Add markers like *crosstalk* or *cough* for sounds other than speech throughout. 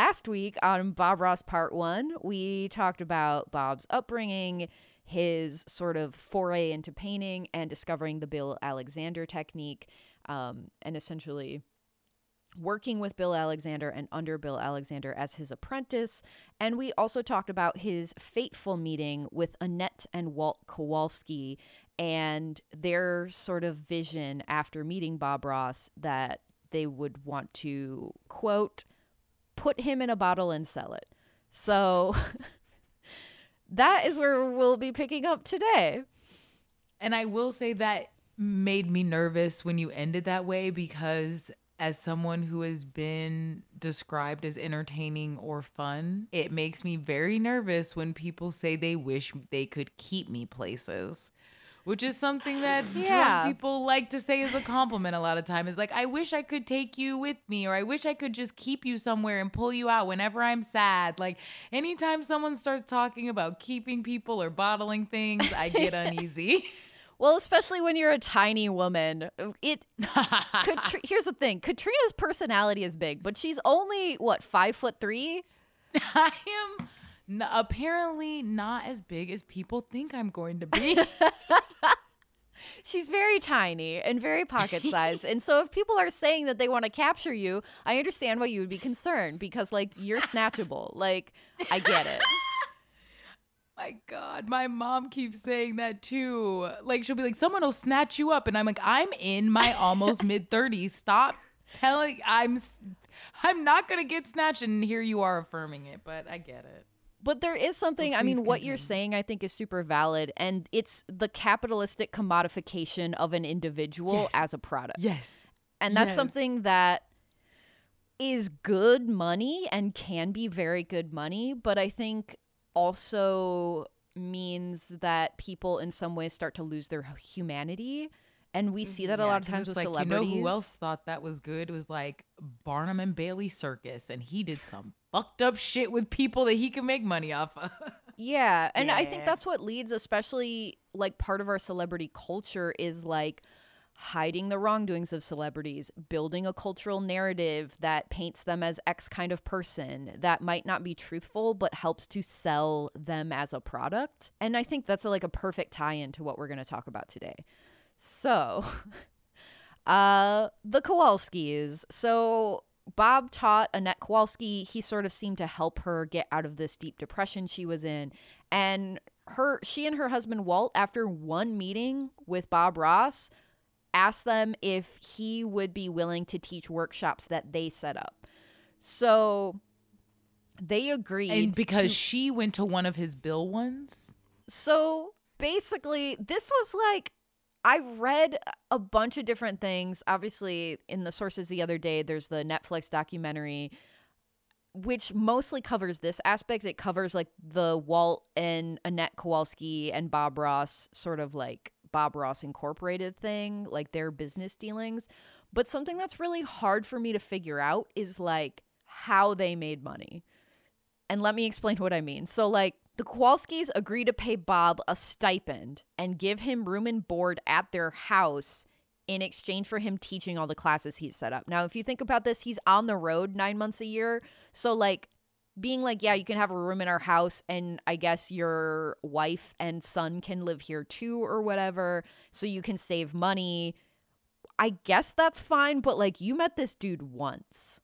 last week on Bob Ross Part One, we talked about Bob's upbringing, his sort of foray into painting, and discovering the Bill Alexander technique, um, and essentially working with Bill Alexander and under Bill Alexander as his apprentice. And we also talked about his fateful meeting with Annette and Walt Kowalski and their sort of vision after meeting Bob Ross that they would want to, quote, put him in a bottle and sell it. So *laughs* that is where we'll be picking up today. And I will say that made me nervous when you ended that way because as someone who has been described as entertaining or fun, it makes me very nervous when people say they wish they could keep me places. Which is something that Yeah. drunk people like to say as a compliment a lot of time. Is like, I wish I could take you with me, or I wish I could just keep you somewhere and pull you out whenever I'm sad. Like anytime someone starts talking about keeping people or bottling things, I get *laughs* uneasy. Well, especially when you're a tiny woman. It *laughs* Katri- here's the thing. Katrina's personality is big, but she's only what, five foot three? *laughs* I am n- apparently not as big as people think I'm going to be. She's very tiny and very pocket sized. and so if people are saying that they want to capture you, I understand why you would be concerned because like you're snatchable. Like I get it. *laughs* my God, my mom keeps saying that too. Like she'll be like, someone will snatch you up, and I'm like, I'm in my almost *laughs* mid 30s. Stop telling I'm I'm not gonna get snatched, and here you are affirming it. But I get it. But there is something, oh, I please mean, what you're saying, I think, is super valid. And it's the capitalistic commodification of an individual Yes. as a product. Yes. And that's Yes. something that is good money and can be very good money, but I think also means that people in some ways start to lose their humanity. And we see that a mm-hmm. lot of times with like, celebrities. You know who else thought that was good? It was like Barnum and Bailey Circus, and he did some fucked up shit with people that he can make money off of. *laughs* Yeah, and I think that's what leads, especially like part of our celebrity culture is like hiding the wrongdoings of celebrities, building a cultural narrative that paints them as X kind of person that might not be truthful but helps to sell them as a product. And I think that's a, like a perfect tie in to what we're going to talk about today. So, *laughs* uh, the Kowalskis. So, Bob taught Annette Kowalski. He sort of seemed to help her get out of this deep depression she was in. And her, she and her husband Walt, after one meeting with Bob Ross, asked them if he would be willing to teach workshops that they set up. So they agreed. and because to- she went to one of his bill ones. so basically, this was like I read a bunch of different things. Obviously, in the sources the other day, there's the Netflix documentary, which mostly covers this aspect. It covers like the Walt and Annette Kowalski and Bob Ross sort of like Bob Ross Incorporated thing, like their business dealings. But something that's really hard for me to figure out is like how they made money. And let me explain what I mean. So, like, the Kowalskis agree to pay Bob a stipend and give him room and board at their house in exchange for him teaching all the classes he's set up. Now, if you think about this, he's on the road nine months a year. So, like, being like, yeah, you can have a room in our house, and I guess your wife and son can live here too, or whatever, so you can save money. I guess that's fine, but like, you met this dude once.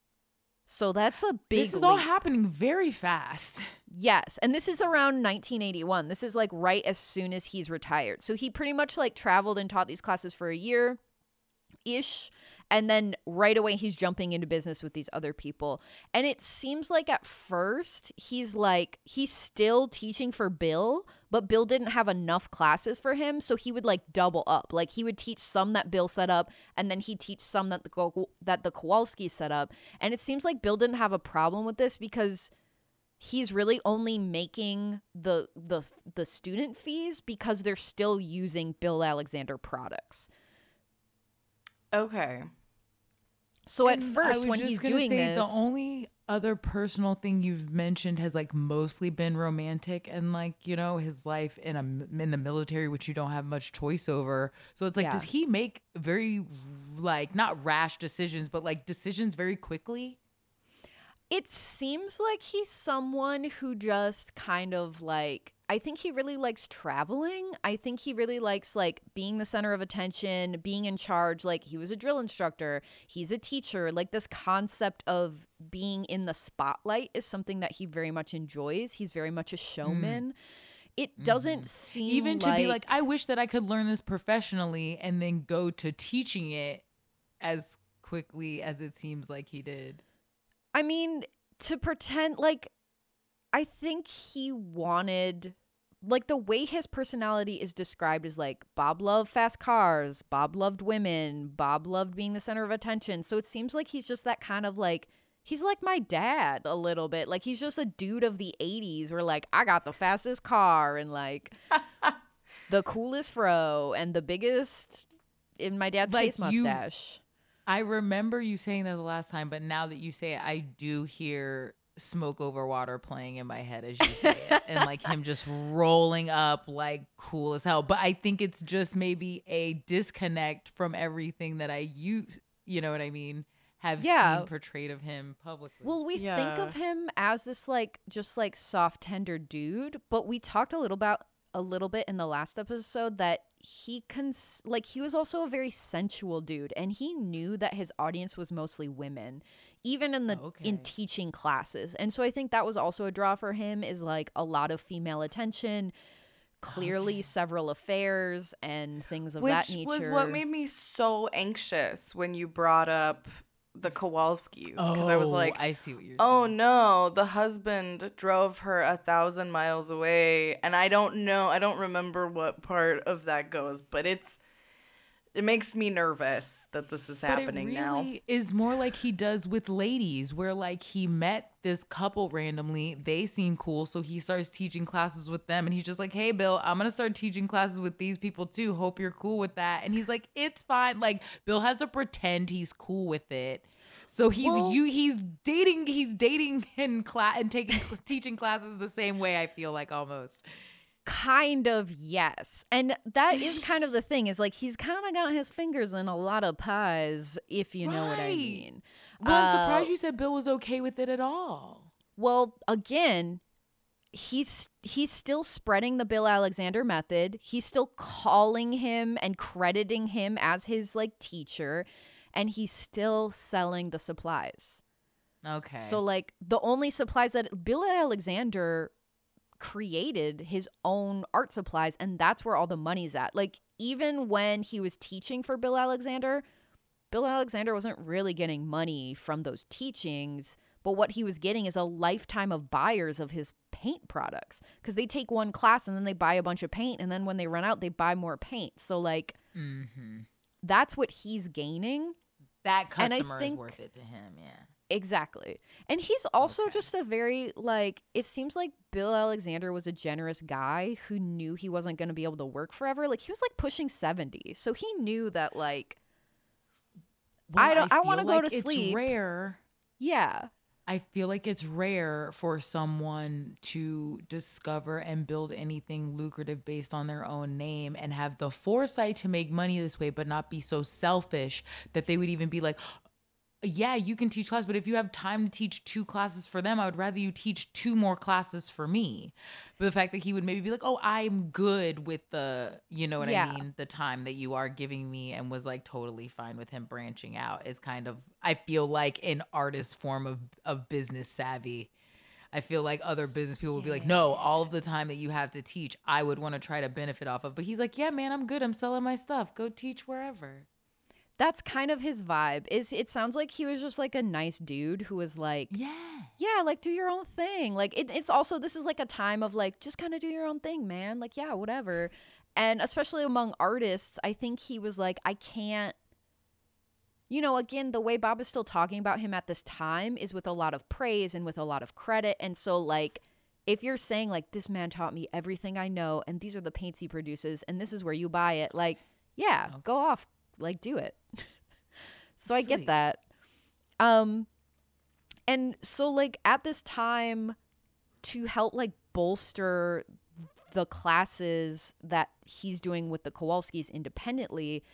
So that's a big this is all happening very fast. Yes, and this is around 1981. This is like right as soon as he's retired. So he pretty much like traveled and taught these classes for a year ish and then right away he's jumping into business with these other people. And it seems like at first he's like he's still teaching for Bill, but Bill didn't have enough classes for him, so he would like double up. Like he would teach some that Bill set up and then he'd teach some that the that the Kowalski set up. And it seems like Bill didn't have a problem with this because he's really only making the the the student fees because they're still using Bill Alexander products. Okay. So at And I first when he's doing say, this the only other personal thing you've mentioned has like mostly been romantic and like you know his life in a in the military, which you don't have much choice over. So it's like, Yeah. does he make very like not rash decisions, but like decisions very quickly? it seems like he's someone who just kind of like I think he really likes traveling. I think he really likes like being the center of attention, being in charge. Like he was a drill instructor, he's a teacher. Like this concept of being in the spotlight is something that he very much enjoys. He's very much a showman. Mm. It doesn't mm. seem even to like, be like I wish that I could learn this professionally and then go to teaching it as quickly as it seems like he did. I mean, to pretend like I think he wanted like the way his personality is described is like Bob loved fast cars, Bob loved women, Bob loved being the center of attention. So it seems like he's just that kind of like he's like my dad a little bit. Like he's just a dude of the 80s where like I got the fastest car and like *laughs* the coolest fro and the biggest in my dad's like face mustache. I remember you saying that the last time, but now that you say it, I do hear smoke over water playing in my head as you say it and like him just rolling up like cool as hell but i think it's just maybe a disconnect from everything that i use you know what i mean have yeah. seen portrayed of him publicly well we yeah. think of him as this like just like soft tender dude but we talked a little about a little bit in the last episode that he cons like he was also a very sensual dude and he knew that his audience was mostly women even in the oh, okay. in teaching classes and so i think that was also a draw for him is like a lot of female attention clearly okay. several affairs and things of Which that nature Which was what made me so anxious when you brought up the Kowalskis because oh, I was oh, like, I see what you're oh, saying. Oh no, the husband drove her a thousand miles away, and I don't know, I don't remember what part of that goes, but it's it makes me nervous that this is happening but it really now. Is more like he does with ladies, where like he met this couple randomly, they seem cool, so he starts teaching classes with them, and he's just like, "Hey, Bill, I'm gonna start teaching classes with these people too. Hope you're cool with that." And he's like, "It's fine." Like Bill has to pretend he's cool with it. So he's well, you he's dating he's dating in class and taking *laughs* teaching classes the same way I feel like almost kind of yes. And that is *laughs* kind of the thing is like he's kind of got his fingers in a lot of pies if you right. know what i mean. Well uh, i'm surprised you said bill was okay with it at all. Well again he's he's still spreading the bill alexander method. He's still calling him and crediting him as his like teacher and he's still selling the supplies. Okay. So like the only supplies that bill alexander created his own art supplies and that's where all the money's at. Like even when he was teaching for Bill Alexander, Bill Alexander wasn't really getting money from those teachings, but what he was getting is a lifetime of buyers of his paint products because they take one class and then they buy a bunch of paint and then when they run out they buy more paint. So like mm-hmm. that's what he's gaining. That customer think, is worth it to him, yeah. Exactly. And he's also okay. just a very like it seems like Bill Alexander was a generous guy who knew he wasn't going to be able to work forever. Like he was like pushing 70. So he knew that like well, I don't I, I want to like go to sleep. rare. Yeah. I feel like it's rare for someone to discover and build anything lucrative based on their own name and have the foresight to make money this way, but not be so selfish that they would even be like, yeah, you can teach class, but if you have time to teach two classes for them, I would rather you teach two more classes for me. But the fact that he would maybe be like, "Oh, I'm good with the, you know what yeah. I mean, the time that you are giving me," and was like totally fine with him branching out is kind of, I feel like, an artist form of of business savvy. I feel like other business people would be like, no, all of the time that you have to teach, I would want to try to benefit off of. But he's like, yeah, man, I'm good. I'm selling my stuff. Go teach wherever that's kind of his vibe. Is it sounds like he was just like a nice dude who was like, yeah, yeah, like do your own thing. Like it, it's also this is like a time of like just kind of do your own thing, man. Like yeah, whatever. And especially among artists, I think he was like, I can't. You know, again, the way Bob is still talking about him at this time is with a lot of praise and with a lot of credit. And so, like, if you're saying, like, this man taught me everything I know, and these are the paints he produces, and this is where you buy it, like, yeah, okay. go off, like, do it. So Sweet. I get that. Um and so like at this time to help like bolster the classes that he's doing with the Kowalskis independently,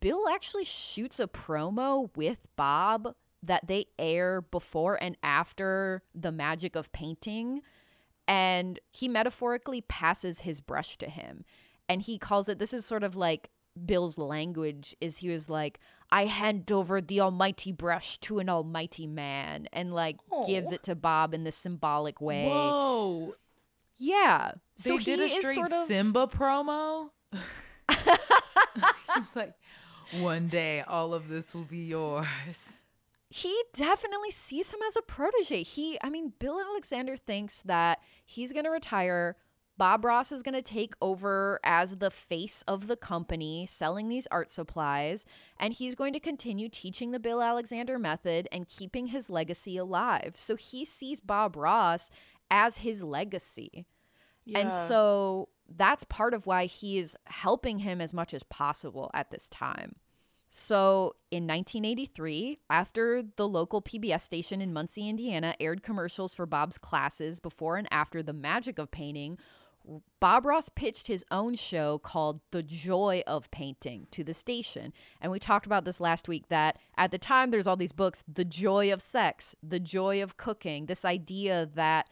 Bill actually shoots a promo with Bob that they air before and after the magic of painting. And he metaphorically passes his brush to him. And he calls it this is sort of like Bill's language is he was like, I hand over the almighty brush to an almighty man and like gives it to Bob in this symbolic way. Whoa. Yeah. They so did he a is straight sort of Simba promo. *laughs* it's like one day all of this will be yours. he definitely sees him as a protege. He, I mean, Bill Alexander thinks that he's going to retire. Bob Ross is going to take over as the face of the company, selling these art supplies, and he's going to continue teaching the Bill Alexander method and keeping his legacy alive. So he sees Bob Ross as his legacy. And so that's part of why he is helping him as much as possible at this time. So in 1983, after the local PBS station in Muncie, Indiana aired commercials for Bob's classes before and after the magic of painting, Bob Ross pitched his own show called The Joy of Painting to the station. And we talked about this last week that at the time there's all these books, The Joy of Sex, The Joy of Cooking, this idea that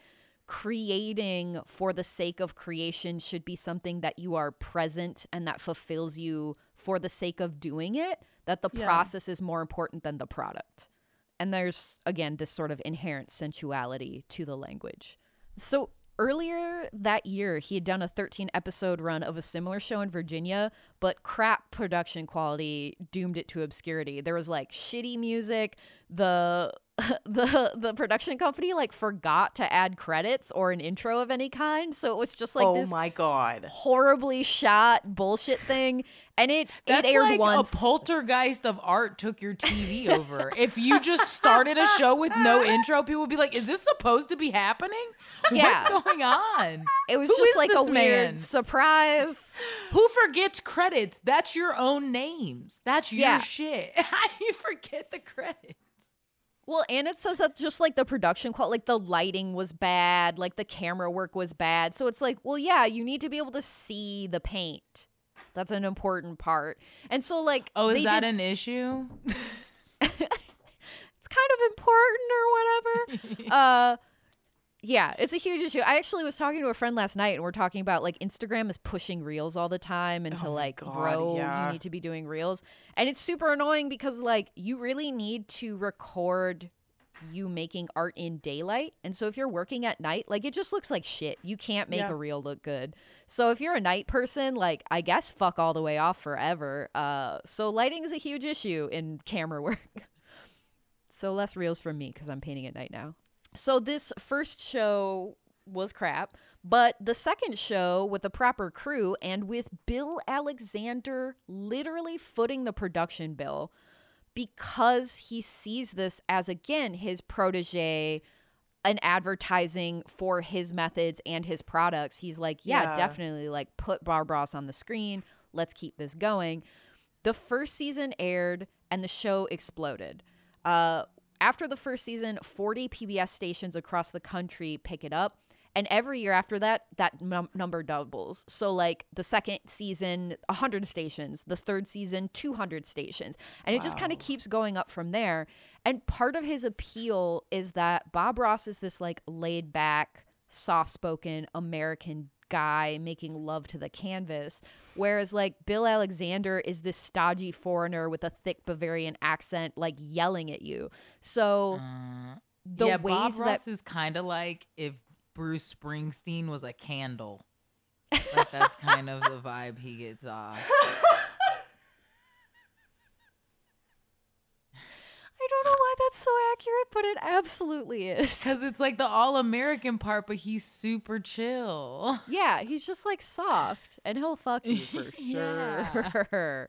creating for the sake of creation should be something that you are present and that fulfills you for the sake of doing it, that the Yeah. process is more important than the product. And there's, again, this sort of inherent sensuality to the language. So earlier that year, he had done a 13 episode run of a similar show in Virginia, but crap production quality doomed it to obscurity. There was like shitty music. The *laughs* the the production company like forgot to add credits or an intro of any kind, so it was just like oh this my god. horribly shot bullshit thing, and it That's it aired like once. a poltergeist of art took your TV over. if you just started a show with no *laughs* intro, people would be like, "Is this supposed to be happening? Yeah. What's going on? it was Who just like a this weird surprise. *laughs* Who forgets credits? That's your own names. That's your Yeah. shit. How do you forget the credits? Well, and it says that just like the production quality, like the lighting was bad, like the camera work was bad. So it's like, well, yeah, you need to be able to see the paint. That's an important part. And so, like, Oh, is they that did- an issue? *laughs* it's kind of important or whatever. *laughs* uh, yeah, it's a huge issue. I actually was talking to a friend last night, and we're talking about like Instagram is pushing reels all the time, and to Oh my like God, grow, yeah. you need to be doing reels, and it's super annoying because like you really need to record you making art in daylight, and so if you're working at night, like it just looks like shit. You can't make Yeah. a reel look good. So if you're a night person, like I guess fuck all the way off forever. Uh, so lighting is a huge issue in camera *laughs* work. So less reels from me because I'm painting at night now. So this first show was crap, but the second show with a proper crew and with Bill Alexander literally footing the production bill because he sees this as again his protege an advertising for his methods and his products. He's like, yeah, Yeah. definitely like put Bob Ross on the screen. Let's keep this going. The first season aired and the show exploded. Uh, after the first season, 40 PBS stations across the country pick it up. And every year after that, that num- number doubles. So, like the second season, 100 stations, the third season, 200 stations. And it just kind of keeps going up from there. And part of his appeal is that Bob Ross is this like laid back, soft spoken American guy making love to the canvas. Whereas like Bill Alexander is this stodgy foreigner with a thick Bavarian accent, like yelling at you. So uh, the yeah, ways Bob that Ross is kind of like if Bruce Springsteen was a candle. Like that's kind of the vibe he gets off. *laughs* I don't know why that's so accurate, but it absolutely is. Because it's like the all American part, but he's super chill. *laughs* Yeah, he's just like soft and he'll fuck you *laughs* for sure.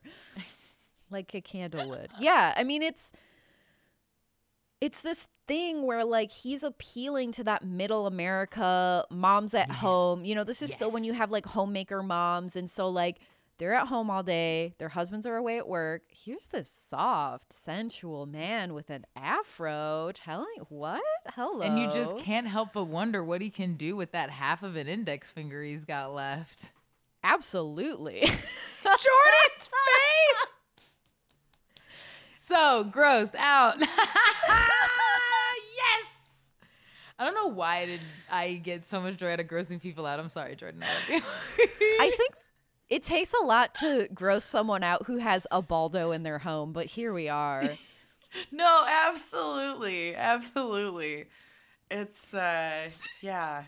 *laughs* like a candle would. Yeah, I mean it's it's this thing where like he's appealing to that middle America moms at home. You know, this is still when you have like homemaker moms and so like they're at home all day, their husbands are away at work. Here's this soft, sensual man with an afro telling what? Hello. And you just can't help but wonder what he can do with that half of an index finger he's got left. Absolutely. *laughs* Jordan's face! so grossed out. yes. I don't know why did I get so much joy out of grossing people out. I'm sorry, Jordan. I. I think it takes a lot to gross someone out who has a Baldo in their home, but here we are. *laughs* No, absolutely. Absolutely. It's uh yeah.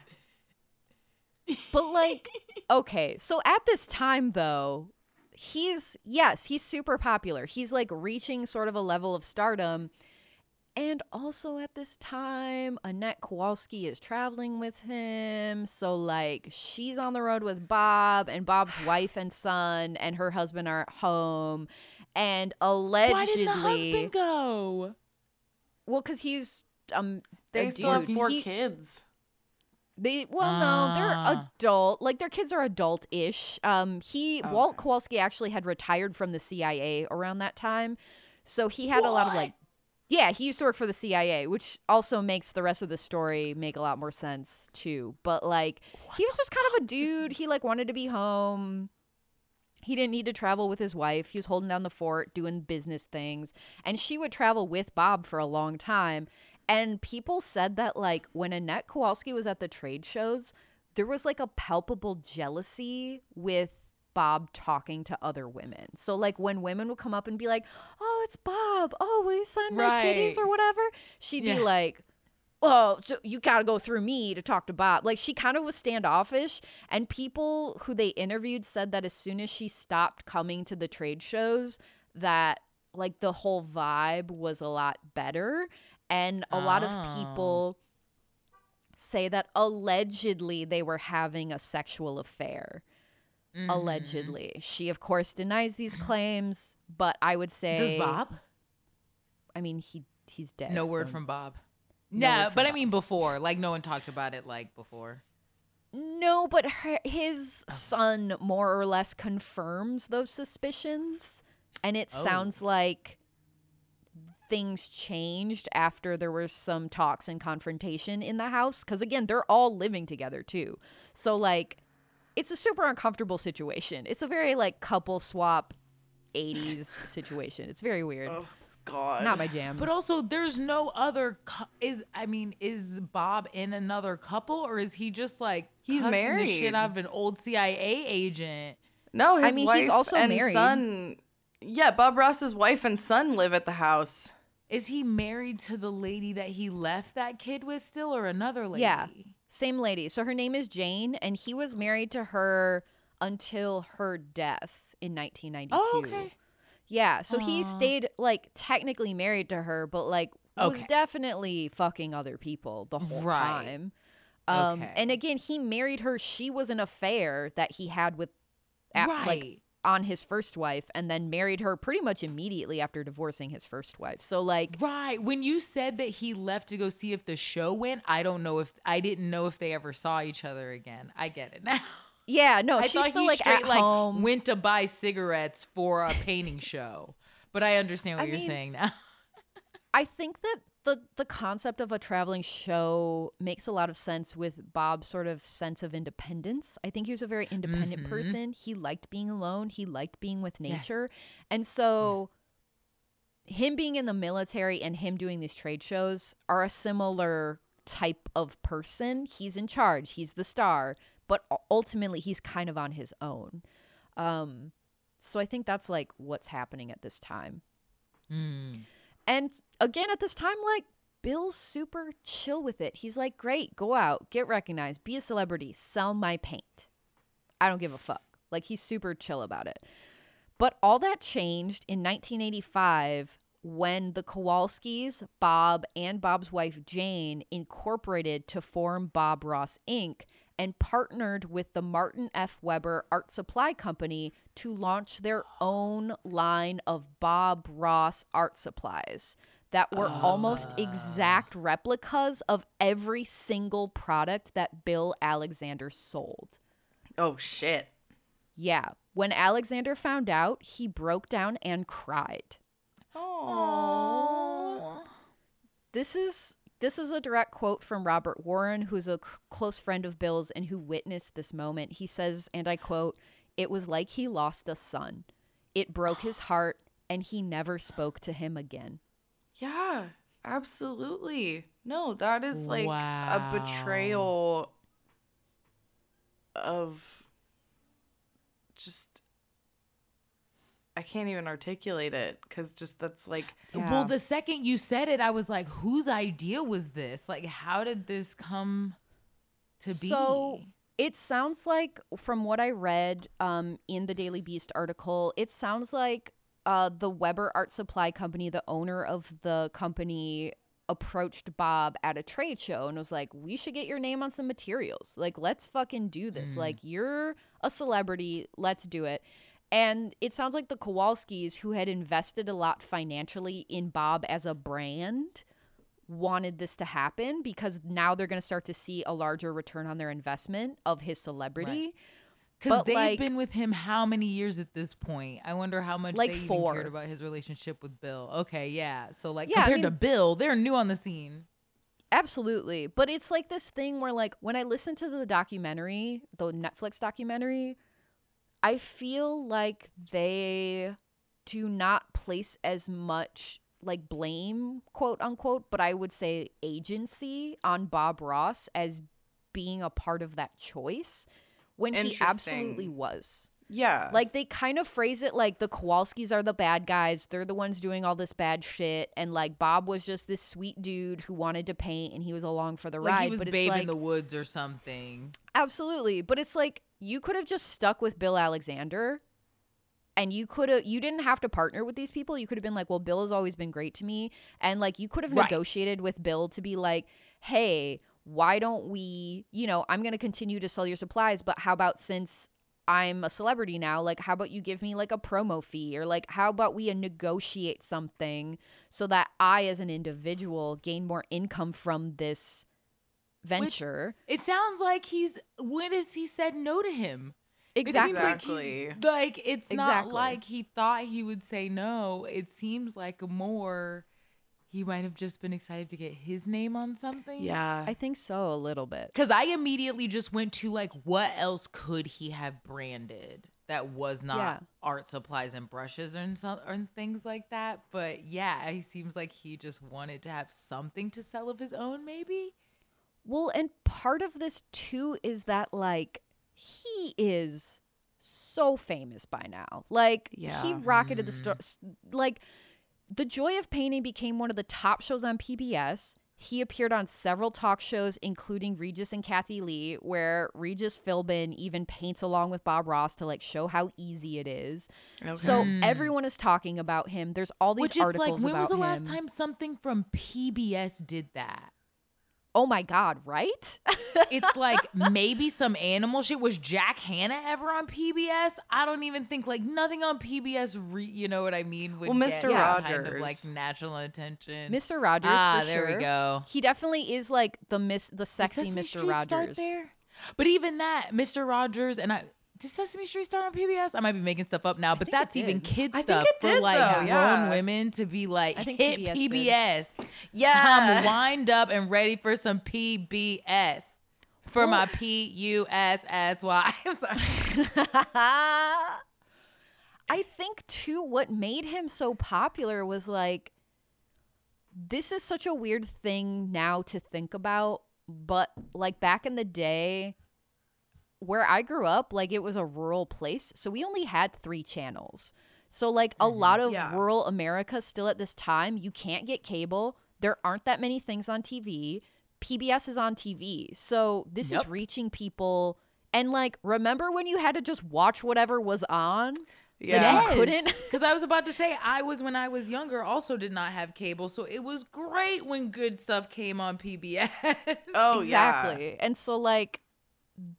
But like, okay, so at this time though, he's yes, he's super popular. He's like reaching sort of a level of stardom. And also at this time, Annette Kowalski is traveling with him. So like she's on the road with Bob and Bob's *sighs* wife and son and her husband are at home. And allegedly Why didn't the husband go? Well, because he's um They still have four He- kids. They well, no, Ah. they're adult. Like their kids are adult-ish. Um, he Walt Kowalski actually had retired from the CIA around that time, so he had a lot of like, yeah, he used to work for the CIA, which also makes the rest of the story make a lot more sense too. But like, he was just kind of a dude. He like wanted to be home. He didn't need to travel with his wife. He was holding down the fort, doing business things. And she would travel with Bob for a long time. And people said that, like, when Annette Kowalski was at the trade shows, there was like a palpable jealousy with Bob talking to other women. So, like, when women would come up and be like, oh, it's Bob. Oh, will you sign my titties or whatever? She'd Yeah. be like, oh, so you got to go through me to talk to Bob. Like she kind of was standoffish, and people who they interviewed said that as soon as she stopped coming to the trade shows, that like the whole vibe was a lot better, and a lot of Oh. people say that allegedly they were having a sexual affair. Mm-hmm. Allegedly, she of course denies these claims, but I would say, Does Bob? I mean, he he's dead. No word so- from Bob. No No, from but I mean before. Like no one talked about it like before. No, but her, his Oh. son more or less confirms those suspicions. And it Oh. sounds like things changed after there were some talks and confrontation in the house. Because again, they're all living together too. So, like, it's a super uncomfortable situation. It's a very, like, couple swap 80s *laughs* situation. It's very weird. Oh god. Not my jam. But also, there's no other. cou- Is I mean, is Bob in another couple, or is he just like He's cucking the married. shit out of an old CIA agent? No, his I mean, he's wife also and married. son. Yeah, Bob Ross's wife and son live at the house. Is he married to the lady that he left that kid with still, or another lady? Yeah. Same lady. So her name is Jane, and he was married to her until her death in 1992. Oh, okay. Yeah. So he stayed like technically married to her, but like was Okay. definitely fucking other people the whole Right. time. Um, Okay. And again, he married her. She was an affair that he had with, at, like, Right. On his first wife, and then married her pretty much immediately after divorcing his first wife. So like, Right. When you said that he left to go see if the show went, I don't know if I didn't know if they ever saw each other again. I get it now. *laughs* yeah, no, I she's still like straight at like home. went to buy cigarettes for a painting show. But I understand what I you're mean, saying now. *laughs* I think that the the concept of a traveling show makes a lot of sense with Bob's sort of sense of independence. I think he was a very independent Mhm. person. He liked being alone. He liked being with Yes. nature. And so him being in the military and him doing these trade shows are a similar type of person. He's in charge. He's the star, but ultimately he's kind of on his own. Um so I think that's like what's happening at this time. Mm. And again, at this time, like, Bill's super chill with it. He's like, great, go out, get recognized, be a celebrity, sell my paint. I don't give a fuck. Like, he's super chill about it. But all that changed in 1985 when the Kowalskis, Bob, and Bob's wife Jane incorporated to form Bob Ross Inc. and partnered with the Martin F. Weber Art Supply Company to launch their own line of Bob Ross art supplies that were ah. almost exact replicas of every single product that Bill Alexander sold. Oh shit. Yeah. When Alexander found out, he broke down and cried. Oh. This is this is a direct quote from Robert Warren, who's a c- close friend of Bill's and who witnessed this moment. He says, and I quote, "It was like he lost a son. It broke his *gasps* heart and he never spoke to him again. Yeah, absolutely. No, that is like Wow. a betrayal of just I can't even articulate it cuz just that's like Yeah. Well, the second you said it, I was like, whose idea was this? Like, how did this come to be? So it sounds like, from what I read um, in the Daily Beast article, it sounds like uh, the Weber Art Supply Company, the owner of the company, approached Bob at a trade show and was like, "We should get your name on some materials. Like, let's fucking do this. Like, you're a celebrity. Let's do it." And it sounds like the Kowalskis, who had invested a lot financially in Bob as a brand, wanted this to happen because now they're going to start to see a larger return on their investment of his celebrity. Because but, they've like- been with him how many years at this point? I wonder how much Like they four. cared about his relationship with Bill. Okay, yeah. So like Yeah, I compared to Bill, they're new on the scene. Absolutely. But it's like this thing where like when I listen to the documentary, the Netflix documentary, I feel like they do not place as much like blame, quote unquote, but I would say agency on Bob Ross as being a part of that choice when he absolutely was. yeah. Like they kind of phrase it like the Kowalskis are the bad guys. They're the ones doing all this bad shit, and like Bob was just this sweet dude who wanted to paint, and he was along for the Like ride. he was babe like, in the woods or something. absolutely, but it's like you could have just stuck with Bill Alexander, and you could have you didn't have to partner with these people. You could have been like, well, Bill has always been great to me, and like you could have Right. negotiated with Bill to be like, hey. Why don't we, you know, I'm going to continue to sell your supplies, but how about since I'm a celebrity now. Like, how about you give me like a promo fee? Or like, how about we uh, negotiate something so that I, as an individual, gain more income from this venture? It sounds like he's when has he said no to him? exactly. It seems like he's like it's not like he thought he would say no. It seems like more he might have just been excited to get his name on something. yeah. I think so, a little bit. Cuz I immediately just went to like what else could he have branded that was not Yeah. art supplies and brushes and some and things like that, but yeah, he seems like he just wanted to have something to sell of his own maybe. Well, and part of this too is that like he is so famous by now. Like he Yeah. rocketed the star. Mm-hmm. Like the Joy of Painting became one of the top shows on PBS. He appeared on several talk shows, including Regis and Kathie Lee, where Regis Philbin even paints along with Bob Ross to like show how easy it is. So hmm. everyone is talking about him. There's all these Which is like when was the last time something from PBS did that? Oh my God! Right? It's like *laughs* maybe some animal shit. Was Jack Hanna ever on PBS? I don't even think like nothing on PBS. Re- you know what I mean? Well, Mr. that kind of like national attention. Mr. Rogers. ah, there sure. we go. He definitely is like the miss, the sexy Mr. Rogers. there? But even that, Mr. Rogers and I. Did Sesame Street start on PBS? I might be making stuff up now, but that's even kids I stuff for did, like though, grown yeah. women to be like I think hit PBS PBS. did. Yeah. I'm wind up and ready for some PBS for my P U S S Y. *laughs* I'm sorry. *laughs* I think too what made him so popular was like this is such a weird thing now to think about, but like back in the day where I grew up, like it was a rural place, so we only had 3 channels. So like a mm-hmm. lot of Yeah. rural America still at this time, you can't get cable. There aren't that many things on TV. PBS is on TV. So this is reaching people and like remember when you had to just watch whatever was on? yeah. you couldn't? Because *laughs* I was about to say, I was when I was younger, also did not have cable. So it was great when good stuff came on PBS. Oh, exactly. And so like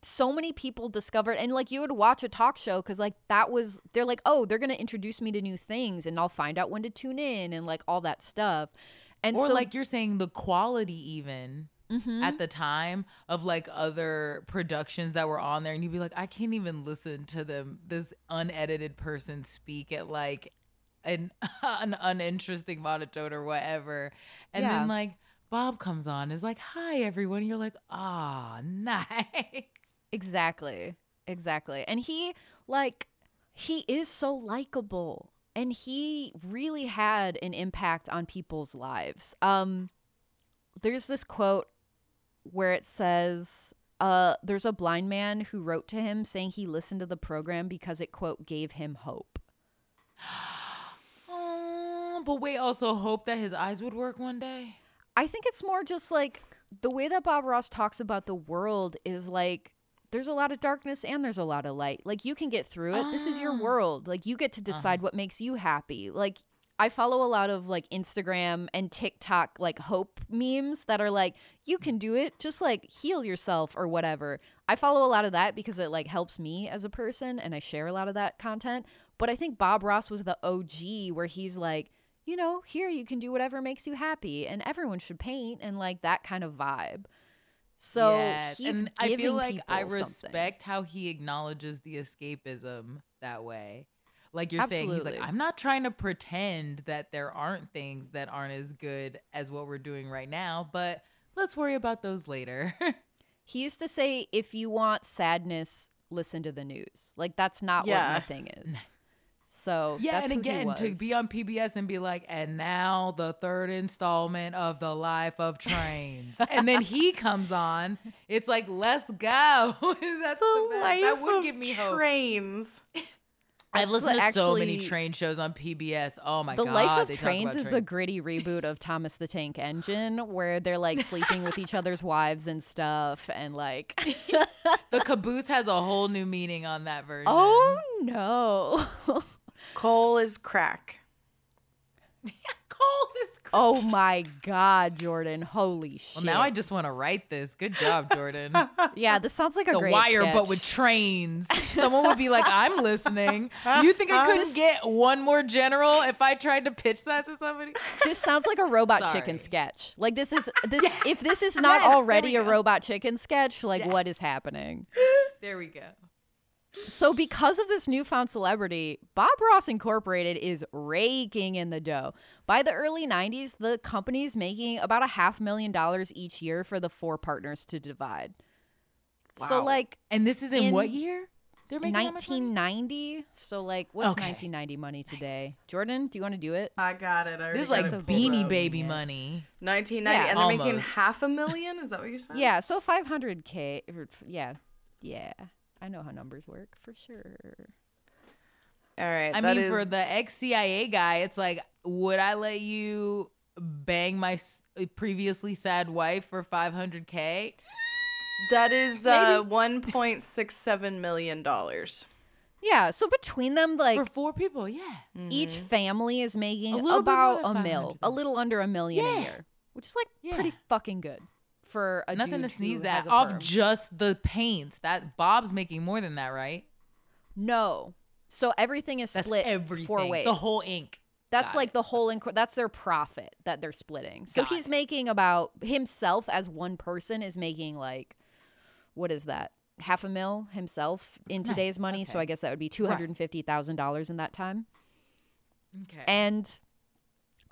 so many people discovered and like you would watch a talk show cuz like that was they're like, "Oh, they're to introduce me to new things and I'll find out when to tune in and like all that stuff." And or so like you're saying, the quality even. Mhm. At the time of like other productions that were on there, and you'd be like, I can't even listen to them, this unedited person speak at like an *laughs* an uninteresting monotone or whatever. And Yeah. then like Bob comes on, is like, Hi everyone. You're like, ah, *laughs* nice. Exactly. Exactly. And he like he is so likable. and he really had an impact on people's lives. Um, there's this quote where it says, uh, there's a blind man who wrote to him saying he listened to the program because it, quote, gave him hope. *gasps* Oh, but wait, also hope that his eyes would work one day. I think it's more just like the way that Bob Ross talks about the world is like there's a lot of darkness and there's a lot of light. Like you can get through it. This is your ah. world. Like you get to decide uh-huh. what makes you happy. Like I follow a lot of like Instagram and TikTok like hope memes that are like you can do it. Just like heal yourself or whatever. I follow a lot of that because it like helps me as a person and I share a lot of that content. But I think Bob Ross was the OG where he's like you know, here you can do whatever makes you happy and everyone should paint and like that kind of vibe. So Yes, he's and I feel like I people something. respect how he acknowledges the escapism that way. Like you're saying, he's like, I'm not trying to pretend that there aren't things that aren't as good as what we're doing right now, but let's worry about those later. *laughs* He used to say, if you want sadness, listen to the news. Like that's not what Yeah. my thing is. *laughs* So yeah, that's and again, to be on PBS and be like, and now the third installment of the life of trains, *laughs* and then he comes on. It's like, let's go. *laughs* That's the, best. That would of give me hope. Trains. I've listened to so many train shows on PBS. Oh my the god, the life of trains is the gritty *laughs* reboot of Thomas the Tank Engine, where they're like sleeping with each other's wives and stuff, and like, the caboose has a whole new meaning on that version. oh no, Coal is crack. *laughs* cold is cold. oh my god, Jordan, holy shit! Well, now I just want to write this. Good job, Jordan. *laughs* yeah, this sounds like a the great wire, but with trains. Someone would be like, "I'm listening." *laughs* You think I couldn't get one more general if I tried to pitch that to somebody? this sounds like a robot chicken sketch. Like this is this if this is not Yes, already a robot chicken sketch, like what is happening? There we go. So because of this newfound celebrity, Bob Ross Incorporated is raking in the dough. By the early 90s, the company's making about a half million dollars each year for the four partners to divide. So like And this is in, In what year? They're making that much money? 1990. So like what's Okay. 1990 money today? Jordan, do you want to do it? I got it. I This is like got it so pulled Beanie up. Baby Yeah. money. 1990, Yeah. and they're making half a million. Is that what you're saying? Yeah, so 500k er, yeah. Yeah. I know how numbers work for sure. All right. I mean, is- for the ex CIA guy, it's like, would I let you bang my previously sad wife for 500k? that is uh, *laughs* 1.67 million dollars. Yeah, so between them like For four people, yeah. each family is making A little bit more about a mil, a little under a million Yeah. a year, which is like Yeah. pretty fucking good for a Nothing to sneeze at off just the paints. That Bob's making more than that, right? no, so everything is That's split everything. four ways. The whole ink. That's Got like it. the whole inc- that's their profit that they're splitting. So Got he's it. making about himself as one person is making like what is that? Half a mil himself in Nice. today's money. So I guess that would be two hundred and fifty thousand dollars in that time. Okay. And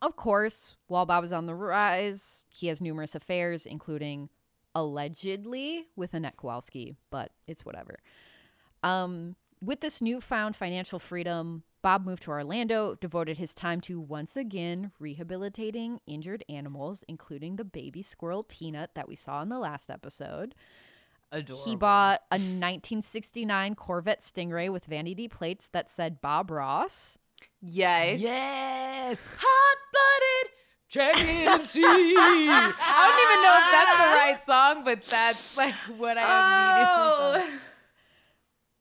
of course, while Bob is on the rise, he has numerous affairs, including allegedly with Annette Kowalski, but it's whatever. Um, with this newfound financial freedom, Bob moved to Orlando, devoted his time to once again rehabilitating injured animals, including the baby squirrel Peanut that we saw in the last episode. Adorable. He bought a 1969 Corvette Stingray with vanity plates that said Bob Ross. Yes. Yes. Hot blooded championship. *laughs* I don't even know if that's the right song, but that's like what I. Oh.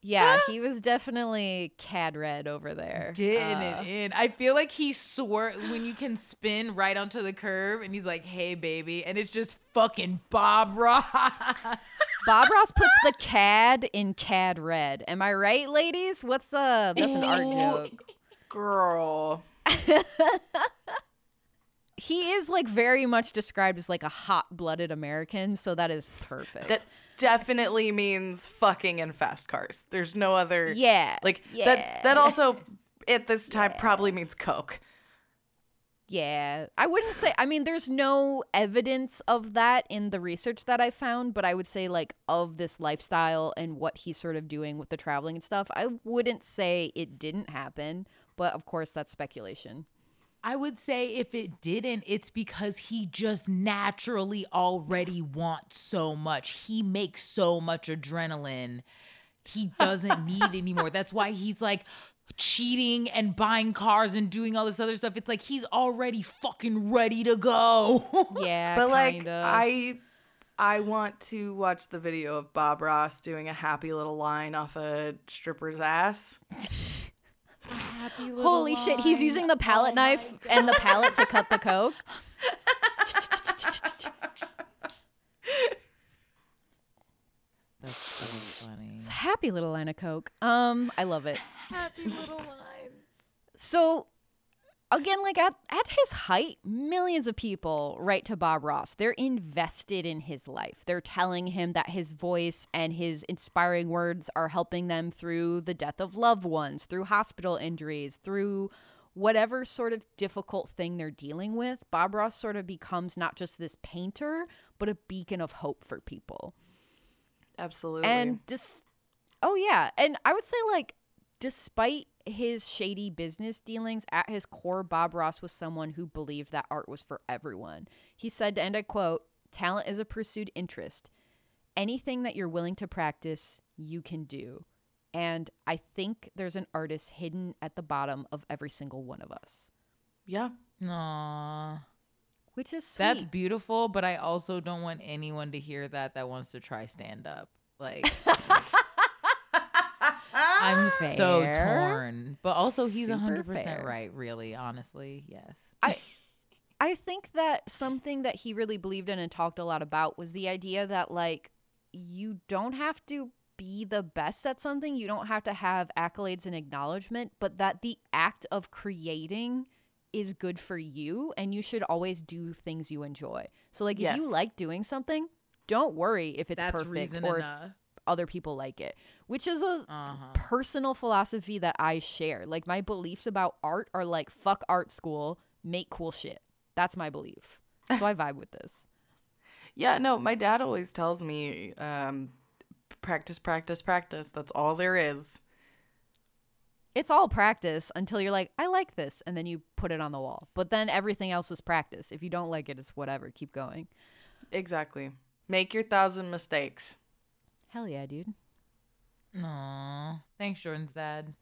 Yeah, he was definitely cad red over there. Getting Uh, it in. I feel like he swore when you can spin right onto the curve and he's like, hey, baby. And it's just fucking Bob Ross. Bob Ross puts the *laughs* cad in cad red. Am I right, ladies? What's uh that's an art joke. Girl. *laughs* He is like very much described as like a hot-blooded American, so that is perfect. That definitely means fucking in fast cars. There's no other. yeah. Like yeah. that. That also *laughs* at this time probably means coke. Yeah. I wouldn't say I mean there's no evidence of that in the research that I found, but I would say like of this lifestyle and what he's sort of doing with the traveling and stuff, I wouldn't say it didn't happen, but of course that's speculation. I would say if it didn't, it's because he just naturally already wants so much. He makes so much adrenaline. He doesn't need *laughs* anymore. That's why he's like cheating and buying cars and doing all this other stuff. It's like he's already fucking ready to go. *laughs* Yeah, but like kinda. I I want to watch the video of Bob Ross doing a happy little line off a stripper's ass. *laughs* Holy shit, he's using the palette Oh knife *laughs* and the palette to cut the coke. That's so funny. It's a happy little line of coke. Um, I love it. Happy little lines. So again, like at, at his height, millions of people write to Bob Ross. They're invested in his life. They're telling him that his voice and his inspiring words are helping them through the death of loved ones, through hospital injuries, through whatever sort of difficult thing they're dealing with. Bob Ross sort of becomes not just this painter, but a beacon of hope for people. Absolutely. And just, oh yeah. And I would say, like, despite his shady business dealings, at his core, Bob Ross was someone who believed that art was for everyone. He said, and I quote, talent is a pursued interest. Anything that you're willing to practice, you can do. And I think there's an artist hidden at the bottom of every single one of us, yeah. Aww. which is sweet. That's beautiful, but I also don't want anyone to hear that that wants to try stand up. Like *laughs* I'm so torn. But also he's Super 100% fair. right, really, honestly. Yes. I I think that something that he really believed in and talked a lot about was the idea that like you don't have to be the best at something, you don't have to have accolades and acknowledgement, but that the act of creating is good for you and you should always do things you enjoy. So like if you like doing something, don't worry if it's That's perfect reason or if. Other people like it, which is a Uh-huh. personal philosophy that I share. Like my beliefs about art are like fuck art school, make cool shit. That's my belief. So I vibe with this. *laughs* Yeah, no, my dad always tells me um practice, practice, practice. That's all there is. It's all practice until you're like, I like this, and then you put it on the wall. But then everything else is practice. If you don't like it, it's whatever. Keep going. Exactly. Make your thousand mistakes. Hell yeah, dude. Aw. Thanks, Jordan's dad.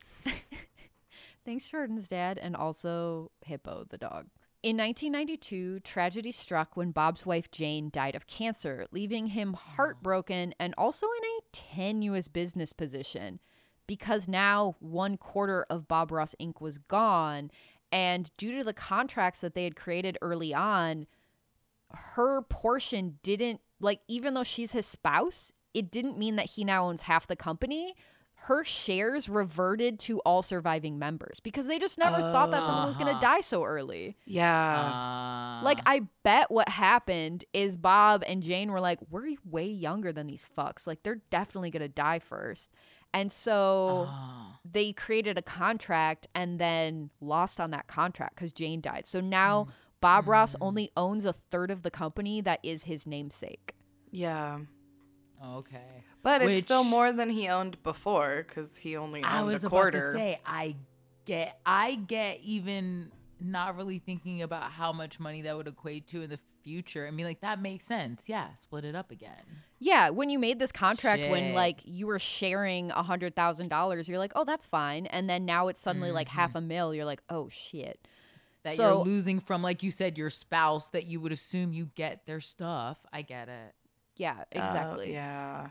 *laughs* Thanks, Jordan's dad, and also Hippo, the dog. In 1992, tragedy struck when Bob's wife Jane died of cancer, leaving him heartbroken and also in a tenuous business position because now one quarter of Bob Ross Inc. was gone. And due to the contracts that they had created early on, her portion didn't, like, even though she's his spouse, it didn't mean that he now owns half the company. Her shares reverted to all surviving members because they just never thought that someone was going to Uh-huh. die so early. Yeah. Uh, Like, I bet what happened is Bob and Jane were like, we're way younger than these fucks. Like, they're definitely going to die first. And so uh, they created a contract and then lost on that contract because Jane died. So now Bob Ross only owns a third of the company that is his namesake. yeah. Okay. But it's still more than he owned before because he only owned I was a about to say I get I get even not really thinking about how much money that would equate to in the future. I mean, like that makes sense. Yeah, split it up again. Yeah, when you made this contract, when like you were sharing a hundred thousand dollars, you're like, oh, that's fine. And then now it's suddenly like mm-hmm. half a mil. You're like, oh shit. That So- you're losing from, like you said, your spouse. That you would assume you get their stuff. I get it. Yeah, Oh, exactly. yeah.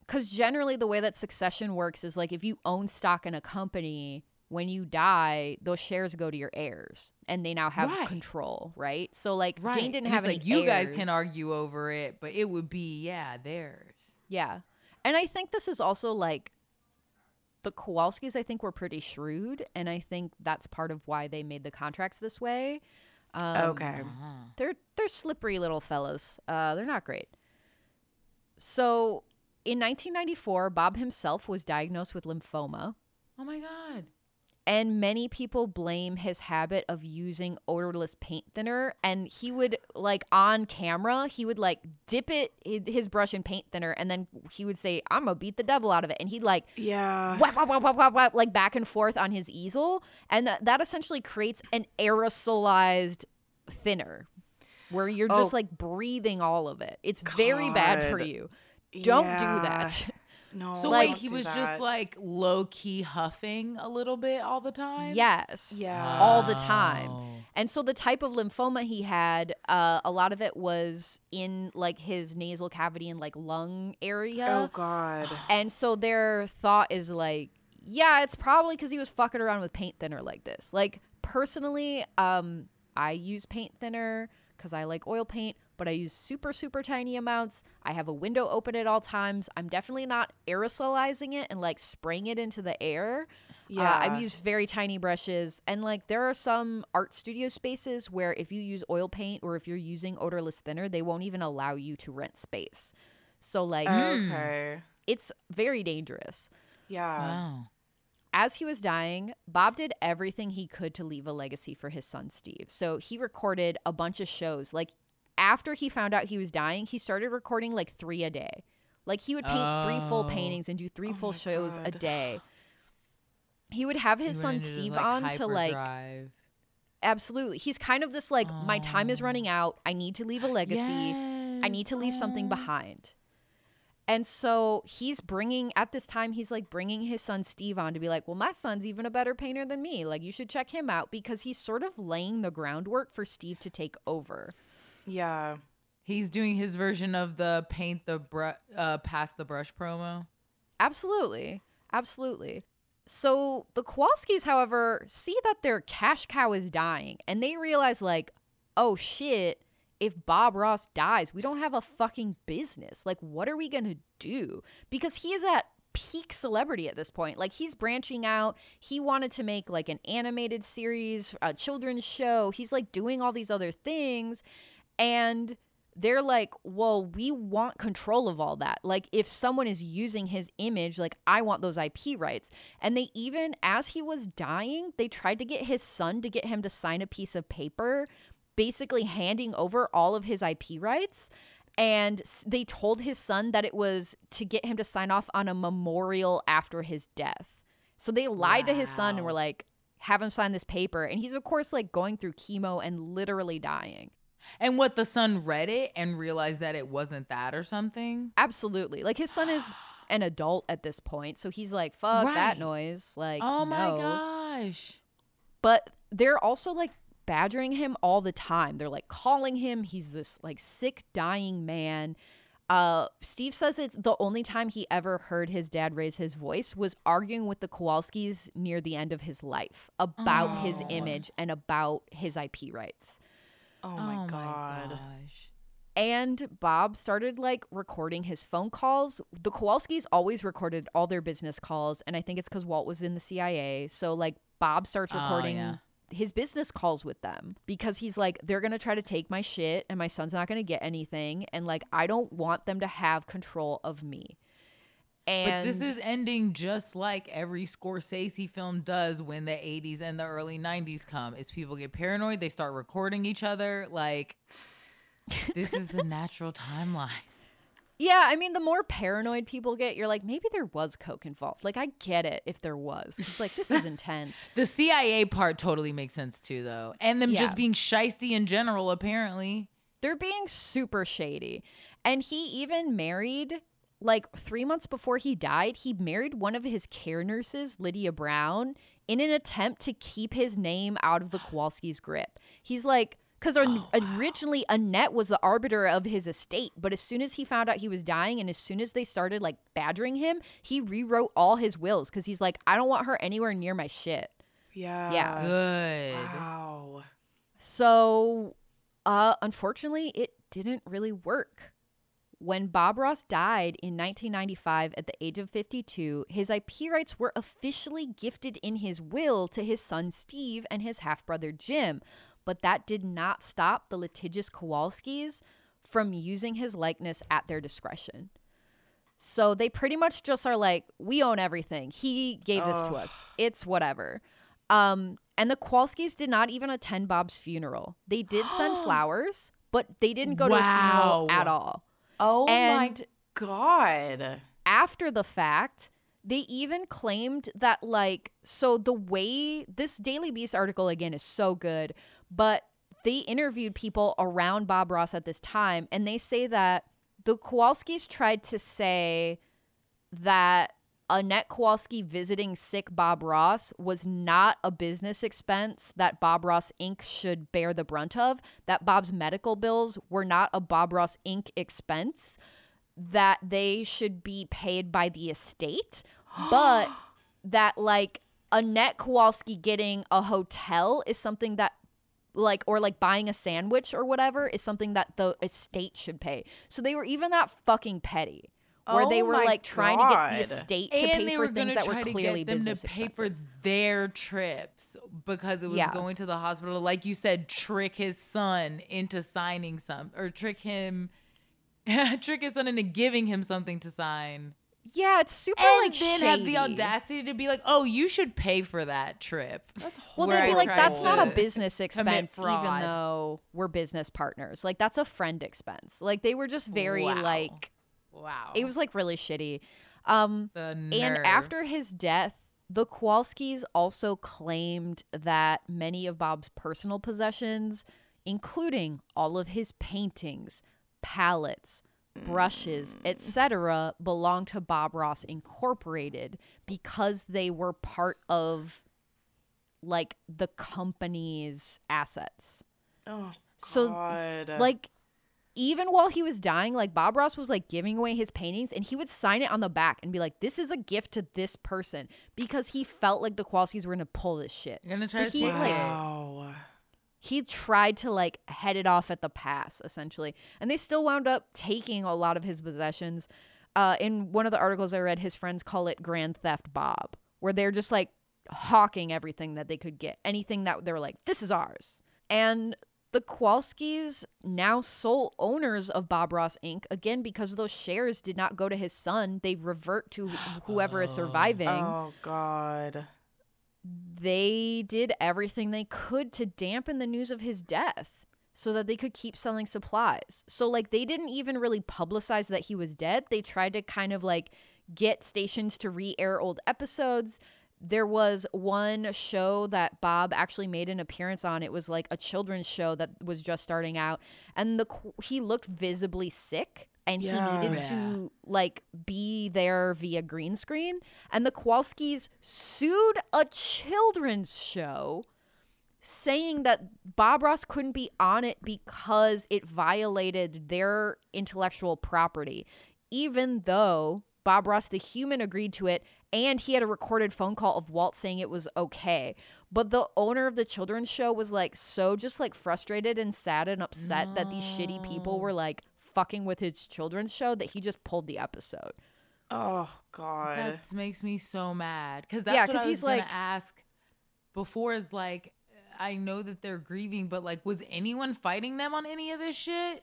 Because generally, the way that succession works is like if you own stock in a company, when you die, those shares go to your heirs, and they now have Right. control, right? So like Right. Jane didn't And have it's any like you guys can argue over it, but it would be yeah theirs. Yeah. And I think this is also like the Kowalskis, I think, were pretty shrewd. And I think that's part of why they made the contracts this way. Um, okay. They're, they're slippery little fellas. Uh, they're not great. So in 1994, Bob himself was diagnosed with lymphoma. Oh my god. And many people blame his habit of using odorless paint thinner. And he would, like, on camera, he would, like, dip it, his brush in paint thinner, and then he would say, I'm gonna beat the devil out of it. And he'd, like, Yeah. whap, whap, whap, whap, whap, whap, like back and forth on his easel. And that, that essentially creates an aerosolized thinner where you're just Oh. like breathing all of it. It's very bad for you. Don't Yeah. do that. *laughs* No. So Like- wait, he don't do was just like low key huffing a little bit all the time. yes. Yeah. All the time. Oh. And so the type of lymphoma he had, uh, a lot of it was in like his nasal cavity and like lung area. Oh God. And so their thought is like, yeah, it's probably because he was fucking around with paint thinner like this. Like personally, um, I use paint thinner because I like oil paint, but I use super super tiny amounts. I have a window open at all times. I'm definitely not aerosolizing it and like spraying it into the air. Uh, yeah, Yeah. I've used very tiny brushes, and like there are some art studio spaces where if you use oil paint or if you're using odorless thinner, they won't even allow you to rent space. So like Okay. it's very dangerous. Yeah. Wow. As he was dying, Bob did everything he could to leave a legacy for his son Steve. So he recorded a bunch of shows. Like after he found out he was dying, he started recording like three a day. Like he would paint three full Oh. paintings and do three Oh full shows a day. He would have his He son Steve like, on to like absolutely. He's kind of this like my time is Oh. running out. I need to leave a legacy. I need to leave something Oh. behind. And so he's bringing, at this time, he's like bringing his son Steve on to be like, well, my son's even a better painter than me. Like, you should check him out because he's sort of laying the groundwork for Steve to take over. Yeah. He's doing his version of the paint the br- uh past the brush promo. Absolutely. Absolutely. So the Kowalskis, however, see that their cash cow is dying and they realize, like, oh shit, if Bob Ross dies, we don't have a fucking business. Like, what are we going to do? Because he is at peak celebrity at this point. Like, he's branching out. He wanted to make like an animated series, a children's show. He's like doing all these other things. And they're like, well, we want control of all that. Like, if someone is using his image, like, I want those IP rights. And they even, as he was dying, they tried to get his son to get him to sign a piece of paper, basically handing over all of his IP rights. And they told his son that it was to get him to sign off on a memorial after his death. So they lied to his son and were like, have him sign this paper. And he's, of course, like going through chemo and literally dying. And what the son read it and realized that it wasn't that or something. Absolutely. Like his son is *gasps* an adult at this point, so he's like, "Fuck Right. that noise!" Like, oh my no. gosh. But they're also like badgering him all the time. They're like calling him. He's this like sick, dying man. Uh, Steve says it's the only time he ever heard his dad raise his voice was arguing with the Kowalskis near the end of his life about his Oh. image and about his IP rights. Oh my god. gosh. And Bob started like recording his phone calls. The Kowalskis always recorded all their business calls, and I think it's because Walt was in the CIA. So like Bob starts Oh, recording yeah. His business calls with them because he's like, they're gonna try to take my shit, and my son's not gonna get anything, and like I don't want them to have control of me. And But this is ending just like every Scorsese film does when the 80s and the early 90s come. Is people get paranoid, they start recording each other. Like, this is the *laughs* natural timeline. Yeah, I mean, the more paranoid people get, you're like, maybe there was coke involved. Like, I get it if there was. It's like this is *laughs* intense. The CIA part totally makes sense too, though. And them Yeah. just being shisty in general, apparently. They're being super shady. And he even married, like three months before he died, he married one of his care nurses, Lydia Brown, in an attempt to keep his name out of the Kowalski's grip. He's like, because originally Annette was the arbiter of his estate, but as soon as he found out he was dying and as soon as they started like badgering him, he rewrote all his wills because he's like, I don't want her anywhere near my shit. Yeah. Yeah. Good. Wow. So, uh, unfortunately, it didn't really work. When Bob Ross died in 1995 at the age of 52, his IP rights were officially gifted in his will to his son Steve and his half brother Jim. But that did not stop the litigious Kowalskis from using his likeness at their discretion. So they pretty much just are like, we own everything. He gave this to us. It's whatever. Um, and the Kowalskis did not even attend Bob's funeral. They did send *gasps* flowers, but they didn't go to his funeral at all. Oh my god. after the fact, they even claimed that like so the way this Daily Beast article again is so good, but they interviewed people around Bob Ross at this time and they say that the Kowalskis tried to say that Annette Kowalski visiting sick Bob Ross was not a business expense that Bob Ross Inc. should bear the brunt of, that Bob's medical bills were not a Bob Ross Inc. expense, that they should be paid by the estate, *gasps* but that like Annette Kowalski getting a hotel is something that like or like buying a sandwich or whatever is something that the estate should pay. So they were even that fucking petty. Where they Oh were my like trying to get the estate to and pay they for were things that were to clearly get them business to pay expenses. for their trips because it was Yeah. going to the hospital. Like you said, trick his son into signing some, or trick him, *laughs* trick his son into giving him something to sign, Yeah, it's super and like then have the audacity to be like, "Oh, you should pay for that trip." That's Well, they'd be like, that's not a to business expense, even though we're business partners. Like, that's a friend expense. Like, they were just very, Wow. like, Wow, it was like really shitty. Um, the and after his death, the Kowalskis also claimed that many of Bob's personal possessions, including all of his paintings, palettes, brushes, mm. etc., belonged to Bob Ross Incorporated because they were part of like the company's assets. Oh So, god. Like even while he was dying, like Bob Ross was like giving away his paintings and he would sign it on the back and be like, This is a gift to this person because he felt like the Kowalskis were gonna pull this shit. You're gonna So to he, take like, it. wow. He tried to like head it off at the pass, essentially. And they still wound up taking a lot of his possessions. Uh, in one of the articles I read, his friends call it Grand Theft Bob, where they're just like hawking everything that they could get, anything that they were like, this is ours. And the Kowalskis, now sole owners of Bob Ross Inc., again, because those shares did not go to his son, they revert to wh- whoever is surviving Oh god. They did everything they could to dampen the news of his death so that they could keep selling supplies. So like they didn't even really publicize that he was dead. They tried to kind of like get stations to re-air old episodes. There was one show that Bob actually made an appearance on. It was like a children's show that was just starting out and the he looked visibly sick and Yeah. he needed Yeah. to like be there via green screen and the Kowalskis sued a children's show saying that Bob Ross couldn't be on it because it violated their intellectual property even though Bob Ross the human agreed to it and he had a recorded phone call of Walt saying it was okay but the owner of the children's show was like so just like frustrated and sad and upset that these shitty people were like fucking with his children's show that he just pulled the episode Oh god. That makes me so mad because that's Yeah, what 'cause I was he's gonna like- ask before. Is like, I know that they're grieving, but like, was anyone fighting them on any of this shit?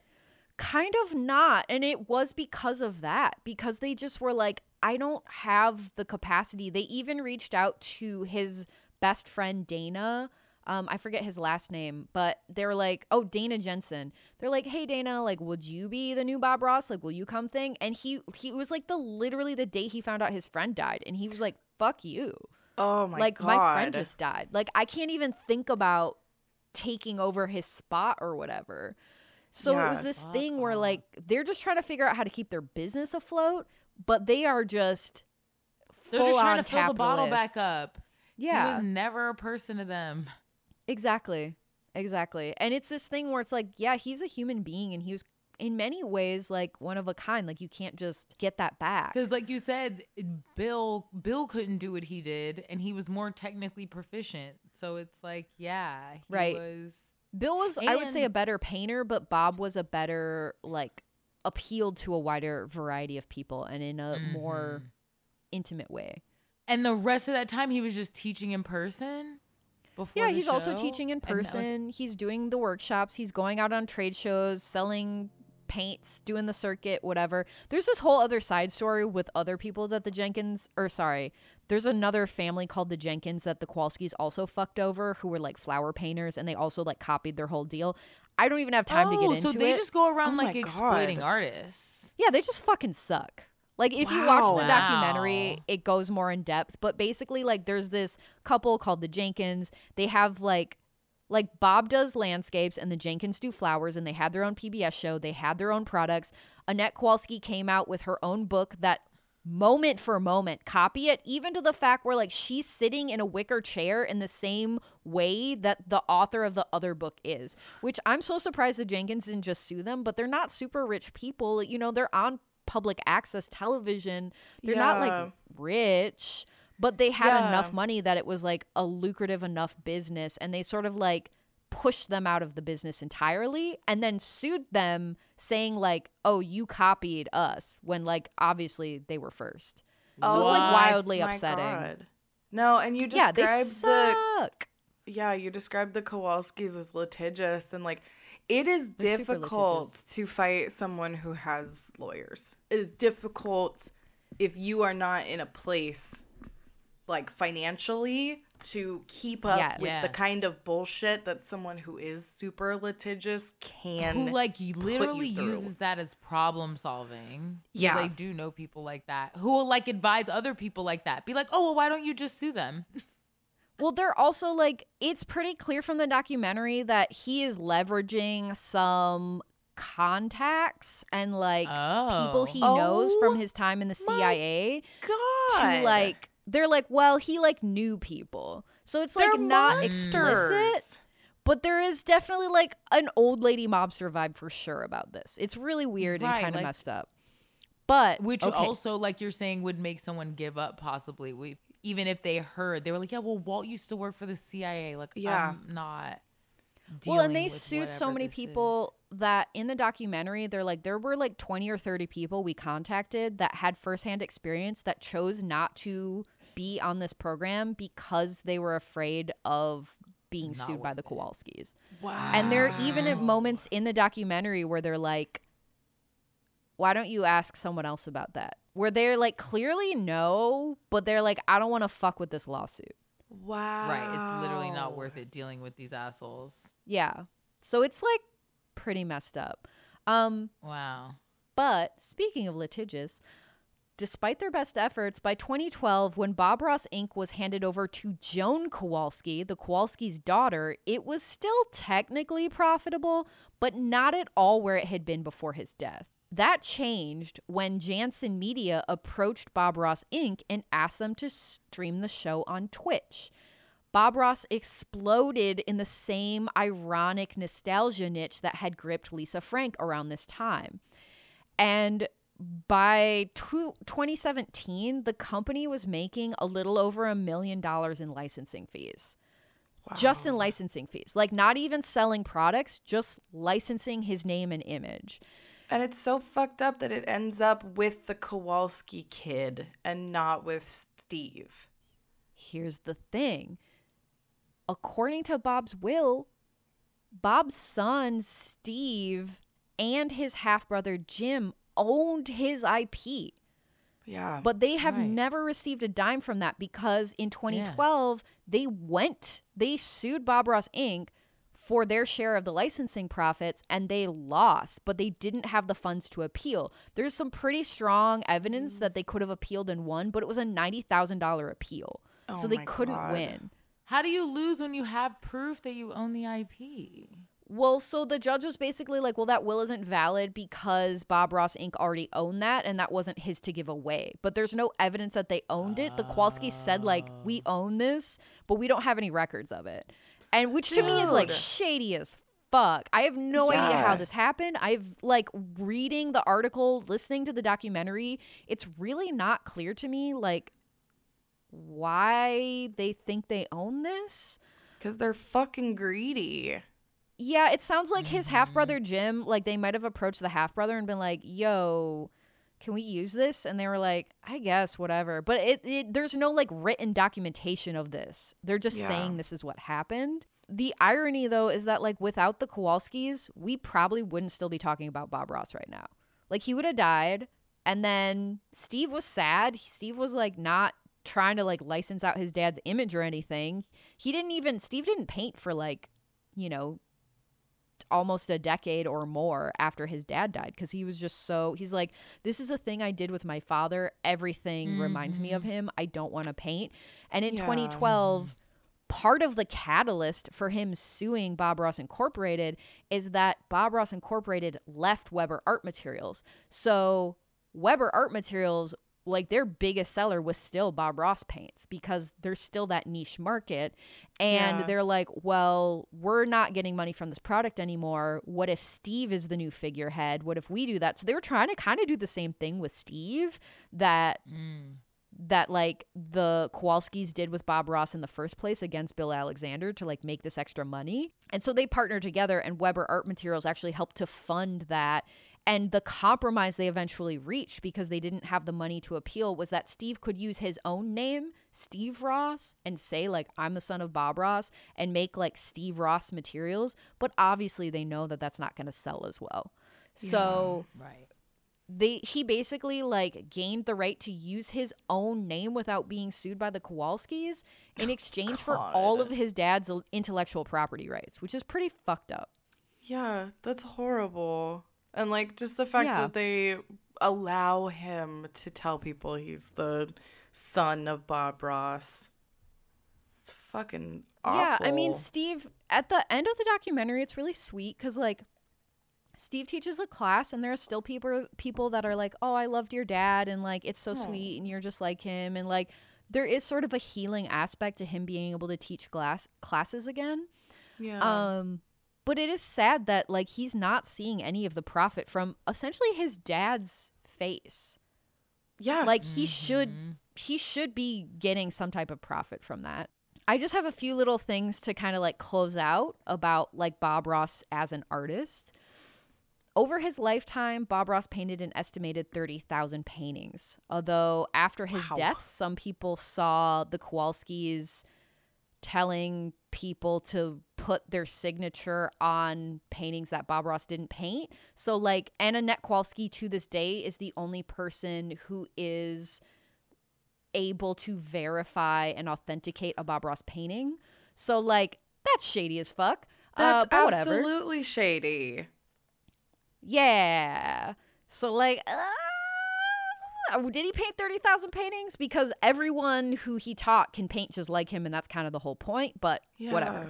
Kind of not. And it was because of that, because they just were like, I don't have the capacity. They even reached out to his best friend, Dana. Um, I forget his last name, but they were like, oh, Dana Jensen. They're like, hey, Dana, like, would you be the new Bob Ross? Like, will you come thing? And he, he was like the literally the day he found out his friend died. And he was like, fuck you. oh my like, god. my friend just died. Like, I can't even think about taking over his spot or whatever. So it was this fuck thing where off. like they're just trying to figure out how to keep their business afloat, but they are just They're just trying to full-on fill the bottle back up. Yeah, he was never a person to them. Exactly, exactly. And it's this thing where it's like, yeah, he's a human being, and he was in many ways like one of a kind. Like you can't just get that back. Because, like you said, Bill Bill couldn't do what he did, and he was more technically proficient. So it's like, yeah, he Right. was. Bill was, I would say, a better painter, but Bob was a better like appealed to a wider variety of people and in a more Mhm. intimate way. And the rest of that time, he was just teaching in person. Before Yeah, the he's also teaching in And that was- person. He's doing the workshops. He's going out on trade shows, selling paints, doing the circuit, whatever. There's this whole other side story with other people that the Jenkins, or sorry, there's another family called the Jenkins that the Kowalskis also fucked over, who were like flower painters, and they also like copied their whole deal. I don't even have time to get oh, into it so they it. just go around Oh like exploiting God. artists. Yeah, they just fucking suck. Like if you watch the Wow. documentary, Wow. it goes more in depth, but basically like there's this couple called the Jenkins. They have like like Bob does landscapes and the Jenkins do flowers and they had their own PBS show. They had their own products. Annette Kowalski came out with her own book that moment for moment copy it even to the fact where like she's sitting in a wicker chair in the same way that the author of the other book is which i'm so surprised the jenkins didn't just sue them but they're not super rich people you know they're on public access television they're not like rich but they had Yeah. enough money that it was like a lucrative enough business and they sort of like pushed them out of the business entirely and then sued them saying like oh you copied us when like obviously they were first. So was like wildly My upsetting. God. No, and you yeah described they the suck. Yeah, you described the Kowalskis as litigious and like it is They're difficult to fight someone who has lawyers. It is difficult if you are not in a place like financially to keep up Yes. with Yeah. the kind of bullshit that someone who is super litigious can Who like literally uses that as problem solving. Yeah. I do know people like that who will like advise other people like that. Be like, oh well, why don't you just sue them? *laughs* Well, they're also like, it's pretty clear from the documentary that he is leveraging some contacts and like people he Oh. knows from oh his time in the CIA God. to like, they're like, well, he like knew people. So it's like They're not monsters. explicit, but there is definitely like an old lady mobster vibe for sure about this. It's really weird Right, and kind of like- messed up. But Which okay. also, like you're saying, would make someone give up possibly. We, even if they heard, they were like, yeah, well, Walt used to work for the CIA. Like, Yeah. I'm not. Well, and they with sued so many this is." people that in the documentary, they're like, there were like 20 or 30 people we contacted that had firsthand experience that chose not to be on this program because they were afraid of being Not sued by the worth it. Kowalskis. wow. And there are even at moments in the documentary where they're like, why don't you ask someone else about that? Where they're like, clearly no, but they're like, I don't want to fuck with this lawsuit. Wow. Right. It's literally not worth it dealing with these assholes. Yeah. So it's like pretty messed up. Um, Wow. But speaking of litigious, despite their best efforts, by 2012, when Bob Ross Inc. was handed over to Joan Kowalski, the Kowalski's daughter, it was still technically profitable, but not at all where it had been before his death. That changed when Jansen Media approached Bob Ross Inc. and asked them to stream the show on Twitch. Bob Ross exploded in the same ironic nostalgia niche that had gripped Lisa Frank around this time. And by tw 2017, the company was making a little over a million dollars in licensing fees. Just in licensing fees. Like not even selling products, just licensing his name and image. And it's so fucked up that it ends up with the Kowalski kid and not with Steve. Here's the thing. According to Bob's will, Bob's son, Steve, and his half brother, Jim, owned his IP. Yeah. But they have Right. never received a dime from that because in 2012, they went, they sued Bob Ross Inc. for their share of the licensing profits and they lost, but they didn't have the funds to appeal. There's some pretty strong evidence that they could have appealed and won, but it was a $90,000 appeal. Oh so they couldn't God. win. How do you lose when you have proof that you own the IP? Well, so the judge was basically like, well, that will isn't valid because Bob Ross Inc. already owned that and that wasn't his to give away. But there's no evidence that they owned it. The Kowalski said, like, we own this, but we don't have any records of it. And which to me is like shady as fuck. I have no idea how this happened. I've like reading the article, listening to the documentary. It's really not clear to me, like, why they think they own this. Because they're fucking greedy. Yeah, it sounds like his half brother mm-hmm. Jim, like they might have approached the half brother and been like, "Yo, can we use this?" And they were like, "I guess, whatever." But it, it there's no like written documentation of this. They're just Yeah. saying this is what happened. the irony though is that like without the Kowalskis, we probably wouldn't still be talking about Bob Ross right now. Like he would have died and then Steve was sad. Steve was like not trying to like license out his dad's image or anything. He didn't even Steve didn't paint for like, you know, almost a decade or more after his dad died because he was just so he's like this is a thing i did with my father everything mm-hmm. reminds me of mm-hmm. him i don't want to paint and in yeah. 2012 part of the catalyst for him suing bob ross incorporated is that bob ross incorporated left weber art materials so weber art materials like their biggest seller was still Bob Ross paints because there's still that niche market. And yeah. they're like, well, we're not getting money from this product anymore. What if Steve is the new figurehead? What if we do that? So they were trying to kind of do the same thing with Steve that. Mm. That like the Kowalskis did with Bob Ross in the first place against Bill Alexander to like make this extra money. And so they partnered together and Weber Art Materials actually helped to fund that and the compromise they eventually reached because they didn't have the money to appeal was that Steve could use his own name, Steve Ross, and say, like, I'm the son of Bob Ross and make like Steve Ross materials. But obviously, they know that that's not going to sell as well. So, right. They, he basically like gained the right to use his own name without being sued by the Kowalskis in *sighs* exchange for all of his dad's intellectual property rights, which is pretty fucked up. Yeah, that's horrible. And like just the fact yeah. that they allow him to tell people he's the son of Bob Ross. It's fucking awful. Yeah, I mean, Steve, at the end of the documentary, it's really sweet because, like, Steve teaches a class, and there are still people people that are like, "Oh, I loved your dad," and like, it's so oh. sweet, and you're just like him, and like, there is sort of a healing aspect to him being able to teach class classes again. Yeah. Um, but it is sad that like he's not seeing any of the profit from essentially his dad's face. Yeah. Like he mm-hmm. should he should be getting some type of profit from that. I just have a few little things to kind of like close out about like Bob Ross as an artist. Over his lifetime, Bob Ross painted an estimated 30,000 paintings. Although after his wow. death, some people saw the Kowalskis telling people to put their signature on paintings that Bob Ross didn't paint. So like Anna Kowalski to this day is the only person who is able to verify and authenticate a Bob Ross painting. So like that's shady as fuck. Uh, that's uh, absolutely shady. Yeah. So like uh, did he paint 30,000 paintings? Because everyone who he taught can paint just like him, and that's kind of the whole point, but yeah. whatever.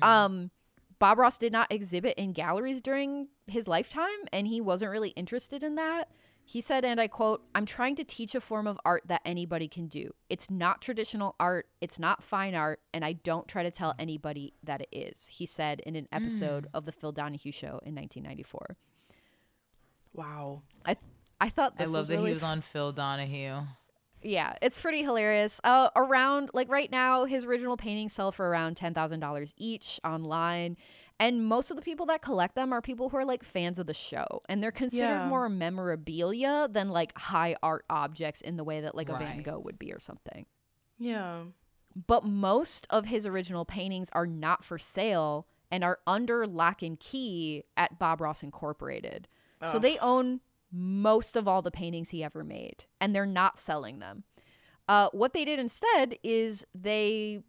Mm. Um, Bob Ross did not exhibit in galleries during his lifetime, and he wasn't really interested in that. He said, and I quote, I'm trying to teach a form of art that anybody can do. It's not traditional art, it's not fine art, and I don't try to tell anybody that it is, he said in an episode mm. of The Phil Donahue Show in 1994. Wow. I th- I thought I love that really he was on Phil Donahue. Yeah, it's pretty hilarious. Uh, around like right now, his original paintings sell for around ten thousand dollars each online, and most of the people that collect them are people who are like fans of the show, and they're considered yeah. more memorabilia than like high art objects in the way that like a right. Van Gogh would be or something. Yeah, but most of his original paintings are not for sale and are under lock and key at Bob Ross Incorporated. Oh. So they own most of all the paintings he ever made, and they're not selling them. Uh, what they did instead is they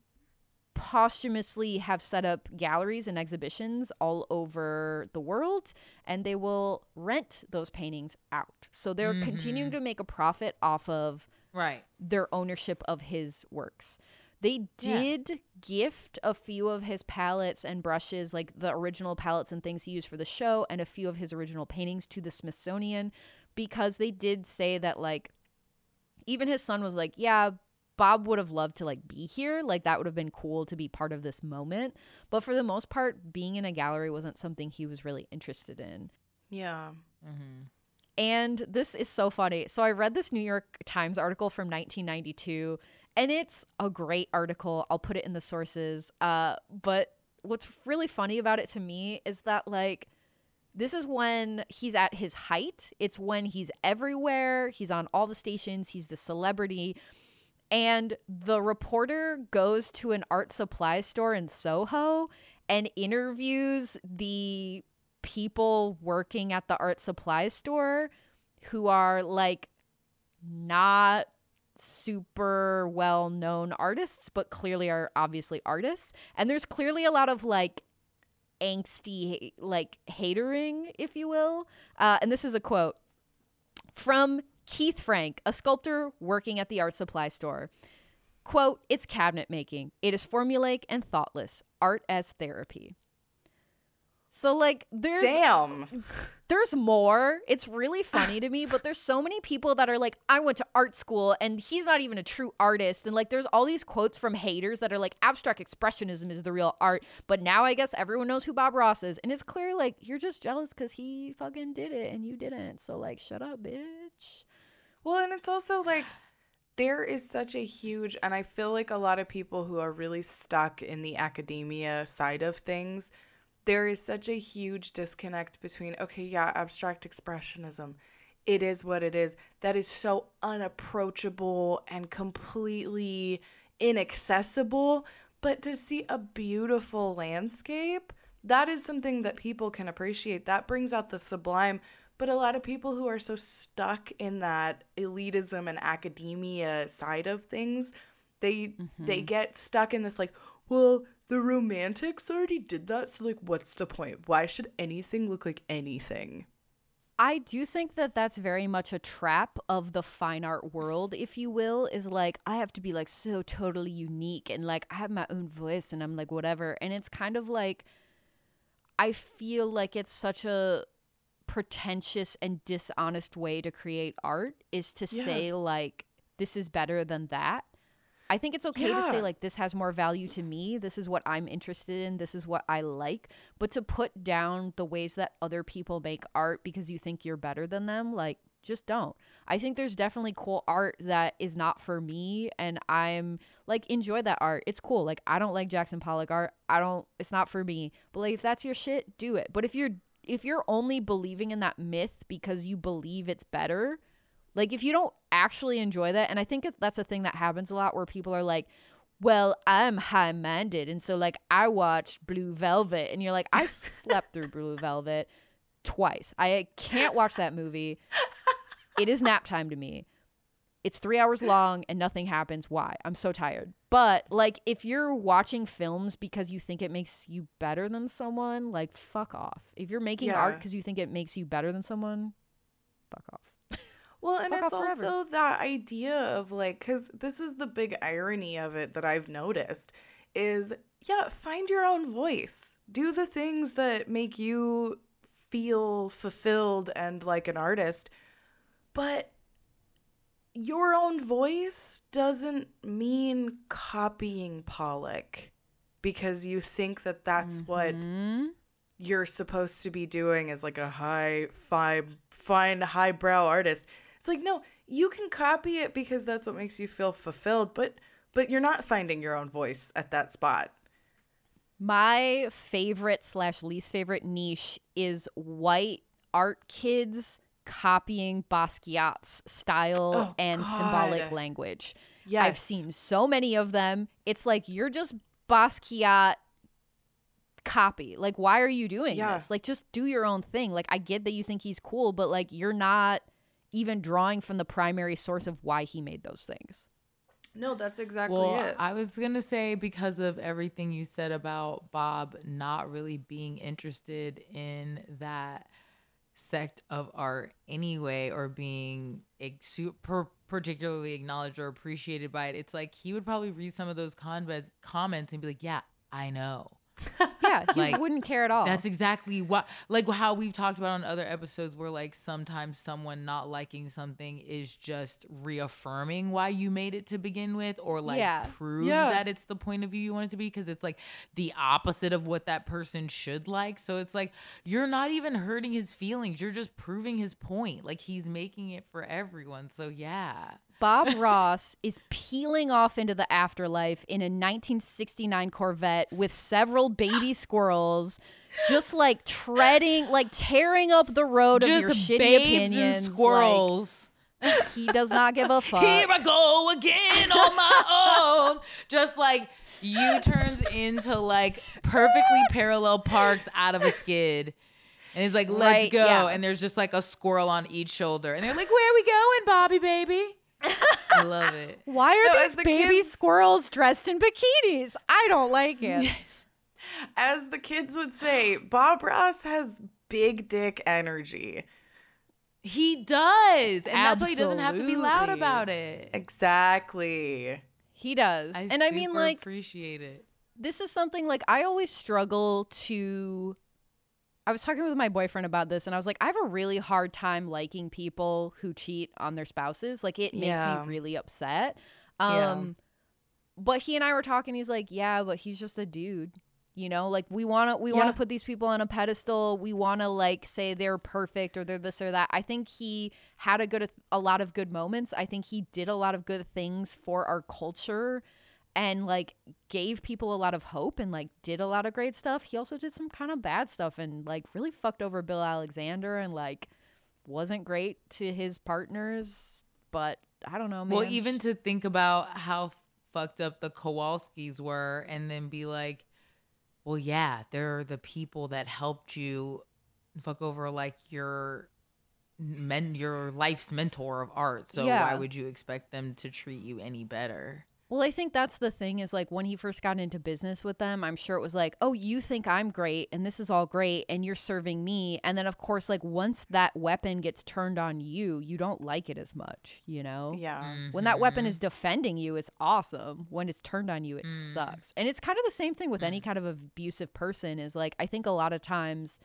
posthumously have set up galleries and exhibitions all over the world and they will rent those paintings out. So they're mm-hmm. continuing to make a profit off of right their ownership of his works. They did yeah. gift a few of his palettes and brushes, like the original palettes and things he used for the show, and a few of his original paintings to the Smithsonian because they did say that, like, even his son was like, Yeah, Bob would have loved to like be here. Like that would have been cool to be part of this moment. But for the most part, being in a gallery wasn't something he was really interested in. Yeah. Mm-hmm. And this is so funny. So I read this New York Times article from 1992 and it's a great article. I'll put it in the sources. Uh, but what's really funny about it to me is that like this is when he's at his height. It's when he's everywhere. He's on all the stations. He's the celebrity. And the reporter goes to an art supply store in Soho and interviews the people working at the art supply store who are like not super well known artists, but clearly are obviously artists. And there's clearly a lot of like angsty, like hatering, if you will. Uh, and this is a quote from Keith Frank, a sculptor working at the art supply store. Quote, it's cabinet making. It is formulaic and thoughtless. Art as therapy. So like there's Damn. there's more. It's really funny to me, but there's so many people that are like, I went to art school and he's not even a true artist. And like, there's all these quotes from haters that are like, abstract expressionism is the real art. But now I guess everyone knows who Bob Ross is. And it's clear, like, you're just jealous because he fucking did it and you didn't. So, like, shut up, bitch. Well, and it's also like there is such a huge, and I feel like a lot of people who are really stuck in the academia side of things, there is such a huge disconnect between, okay, yeah, abstract expressionism. It is what it is. That is so unapproachable and completely inaccessible. But to see a beautiful landscape, that is something that people can appreciate. That brings out the sublime. But a lot of people who are so stuck in that elitism and academia side of things, they they mm-hmm. get stuck in this like, well, the romantics already did that, so like what's the point? Why should anything look like anything? I do think that that's very much a trap of the fine art world, if you will, is like, I have to be like so totally unique and like I have my own voice and I'm like whatever. And it's kind of like, I feel like it's such a pretentious and dishonest way to create art is to Yeah. say like, this is better than that. I think it's okay to say like this has more value to me. This is what I'm interested in. This is what I like. But to put down the ways that other people make art because you think you're better than them, like just don't. I think there's definitely cool art that is not for me and I'm like enjoy that art. It's cool. Like I don't like Jackson Pollock art. I don't it's not for me. But like if that's your shit, do it. But if you're if you're only believing in that myth because you believe it's better, like if you don't actually enjoy that, and I think that's a thing that happens a lot where people are like, well, I'm high minded. And so, like, I watched Blue Velvet, and you're like, I slept through *laughs* Blue Velvet twice. I can't watch that movie. It is nap time to me. It's three hours long and nothing happens. Why? I'm so tired. But, like, if you're watching films because you think it makes you better than someone, like, fuck off. If you're making art because you think it makes you better than someone, fuck off. Well, and Fuck it's forever. also that idea of like, because this is the big irony of it that I've noticed is, yeah, find your own voice. Do the things that make you feel fulfilled and like an artist. But your own voice doesn't mean copying Pollock because you think that that's what Hmm? you're supposed to be doing as like a high fine fine highbrow artist. It's like no, you can copy it because that's what makes you feel fulfilled, but but you're not finding your own voice at that spot. My favorite slash least favorite niche is white art kids copying Basquiat's style Oh, and symbolic language. Yes. I've seen so many of them. It's like you're just Basquiat copy. Like, why are you doing Yeah. this? Like, just do your own thing. Like, I get that you think he's cool, but like, you're not even drawing from the primary source of why he made those things. No, that's exactly Well, it. I was gonna say because of everything you said about Bob not really being interested in that sect of art anyway, or being ex- per- particularly acknowledged or appreciated by it. It's like he would probably read some of those comments comments and be like, "Yeah, I know." *laughs* Yeah, he Like, wouldn't care at all. That's exactly what, like how we've talked about on other episodes, where like sometimes someone not liking something is just reaffirming why you made it to begin with, or like Yeah. proves Yeah. that it's the point of view you want it to be, because it's like the opposite of what that person should like. So it's like you're not even hurting his feelings; you're just proving his point. Like he's making it for everyone. So yeah. Bob Ross is peeling off into the afterlife in a 1969 Corvette with several baby squirrels, just like treading, like tearing up the road of your Just shitty babes opinions. and like- squirrels. he does not give a *laughs* fuck. Here I go again on my own. Just like U turns into like perfectly parallel parks out of a skid. And he's like, let's Right, go. yeah. And there's just like a squirrel on each shoulder. And they're like, where are we going, Bobby baby? I love it. *laughs* Why are No, these the baby kids- squirrels dressed in bikinis? I don't like it. As the kids would say, Bob Ross has big dick energy. He does. And that's why he doesn't have to be loud about it. Exactly. He does. I and I mean, super like, appreciate it. this is something like I always struggle to. I was talking with my boyfriend about this, and I was like, I have a really hard time liking people who cheat on their spouses. Like, it makes Yeah. me really upset. Yeah. Um, but he and I were talking. He's like, yeah, but he's just a dude. You know, like we want to we wanna put these people on a pedestal. We want to like say they're perfect or they're this or that. I think he had a good a lot of good moments. I think he did a lot of good things for our culture and like gave people a lot of hope and like did a lot of great stuff. He also did some kind of bad stuff and like really fucked over Bill Alexander and like wasn't great to his partners, but I don't know, man. Well, even to think about how fucked up the Kowalskis were and then be like, well, yeah, they're the people that helped you fuck over like your men your life's mentor of art. So Yeah. why would you expect them to treat you any better? Well, I think that's the thing is like when he first got into business with them, I'm sure it was like, oh, you think I'm great and this is all great and you're serving me. And then, of course, like once that weapon gets turned on you, you don't like it as much, you know? Yeah. When that weapon Mm-hmm. is defending you, it's awesome. When it's turned on you, it Mm. sucks. And it's kind of the same thing with any kind of abusive person is like, I think a lot of times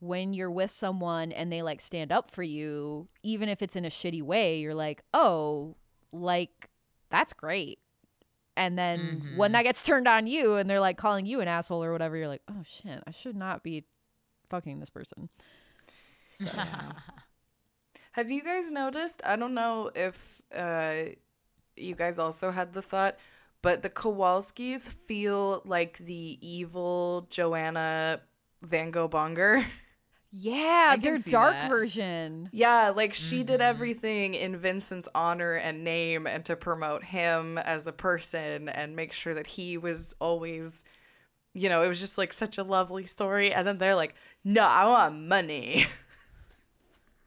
when you're with someone and they like stand up for you, even if it's in a shitty way, you're like, oh, like that's great. And then when Mhm. that gets *laughs* turned on you and they're like calling you an asshole or whatever, you're like, oh shit, I should not be fucking this person. So, *laughs* Have you guys noticed? I don't know if uh, you guys also had the thought, but the Kowalskis feel like the evil Johanna Van Gogh Bonger. *laughs* yeah, their dark that. version. yeah, like she did Mhm. everything in Vincent's honor and name and to promote him as a person and make sure that he was always, you know, it was just like such a lovely story. And then they're like, no, I want money.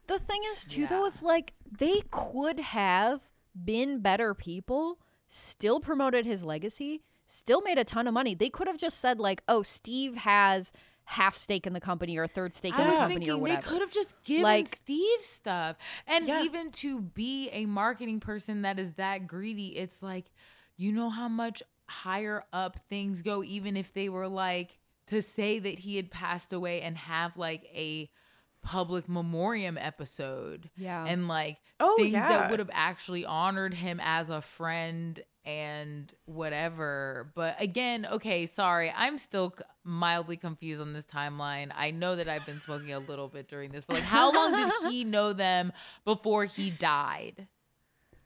The thing is, too, though, Yeah. is like they could have been better people, still promoted his legacy, still made a ton of money. They could have just said, like, oh, Steve has half stake in the company or a third stake in the was company or thinking they could have just given Like- Steve stuff. And Yeah. even to be a marketing person that is that greedy, it's like, you know how much higher up things go, even if they were like to say that he had passed away and have like a public memoriam episode Yeah. and like Oh, things yeah. that would have actually honored him as a friend and whatever. But again, okay, sorry, I'm still mildly confused on this timeline. I know that I've been smoking a little bit during this, but like, how long did he *laughs* know them before he died?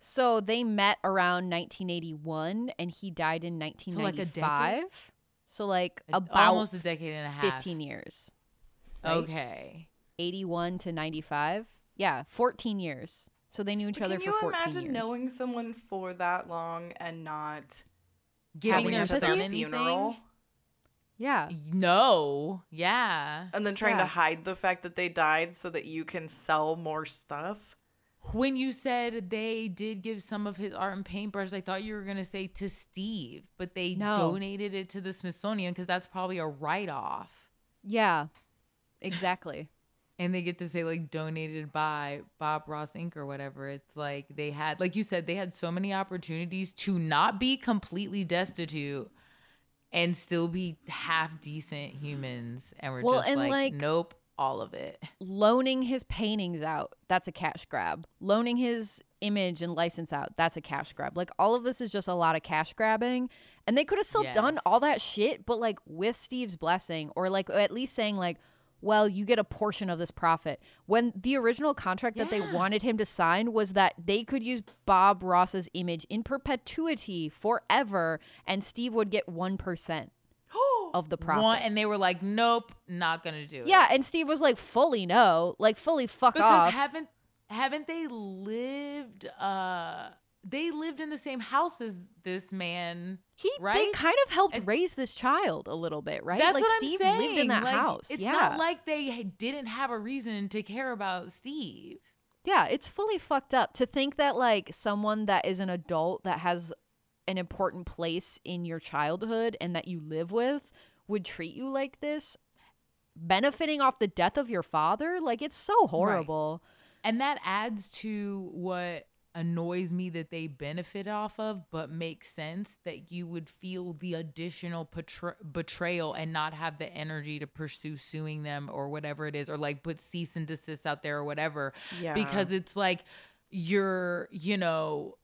So they met around 1981 and he died in like, a decade? 1995. So like, Like, about almost a decade and a half. 15 years. right? Okay. 81 to 95. Yeah, 14 years. So they knew each But other Can you 14 imagine knowing someone for that long and not Giving having their a son funeral anything? yeah. No. Yeah. and then trying Yeah. to hide the fact that they died so that you can sell more stuff? When you said they did give some of his art and paintbrushes, I thought you were gonna say to Steve, but they No. donated it to the Smithsonian because that's probably a write-off. Yeah. Exactly. And they get to say like donated by Bob Ross Inc. or whatever. It's like they had, like you said, they had so many opportunities to not be completely destitute and still be half decent humans, and we're Well, just and, like, like- nope, all of it. Loaning his paintings out, that's a cash grab. Loaning his image and license out, that's a cash grab. Like all of this is just a lot of cash grabbing. And they could have still done all that shit, but like with Steve's blessing, or like at least saying, like, well, you get a portion of this profit. When the original contract that they wanted him to sign was that they could use Bob Ross's image in perpetuity forever, and Steve would get 1% *gasps* of the profit. One, and they were like, nope, not gonna do it. Yeah, and Steve was like, fully no, like fully fuck because off. haven't haven't they lived uh they lived in the same house as this man He they Right? kind of helped And- raise this child a little bit, right? That's like what Steve I'm saying. lived in that Like, house. It's yeah. not like they didn't have a reason to care about Steve. Yeah, it's fully fucked up to think that like someone that is an adult that has an important place in your childhood and that you live with would treat you like this, benefiting off the death of your father. Like it's so horrible. And that adds to what annoys me that they benefit off of, but makes sense that you would feel the additional betray- betrayal and not have the energy to pursue suing them or whatever it is, or like put cease and desist out there or whatever. Yeah. Because it's like you're, you know,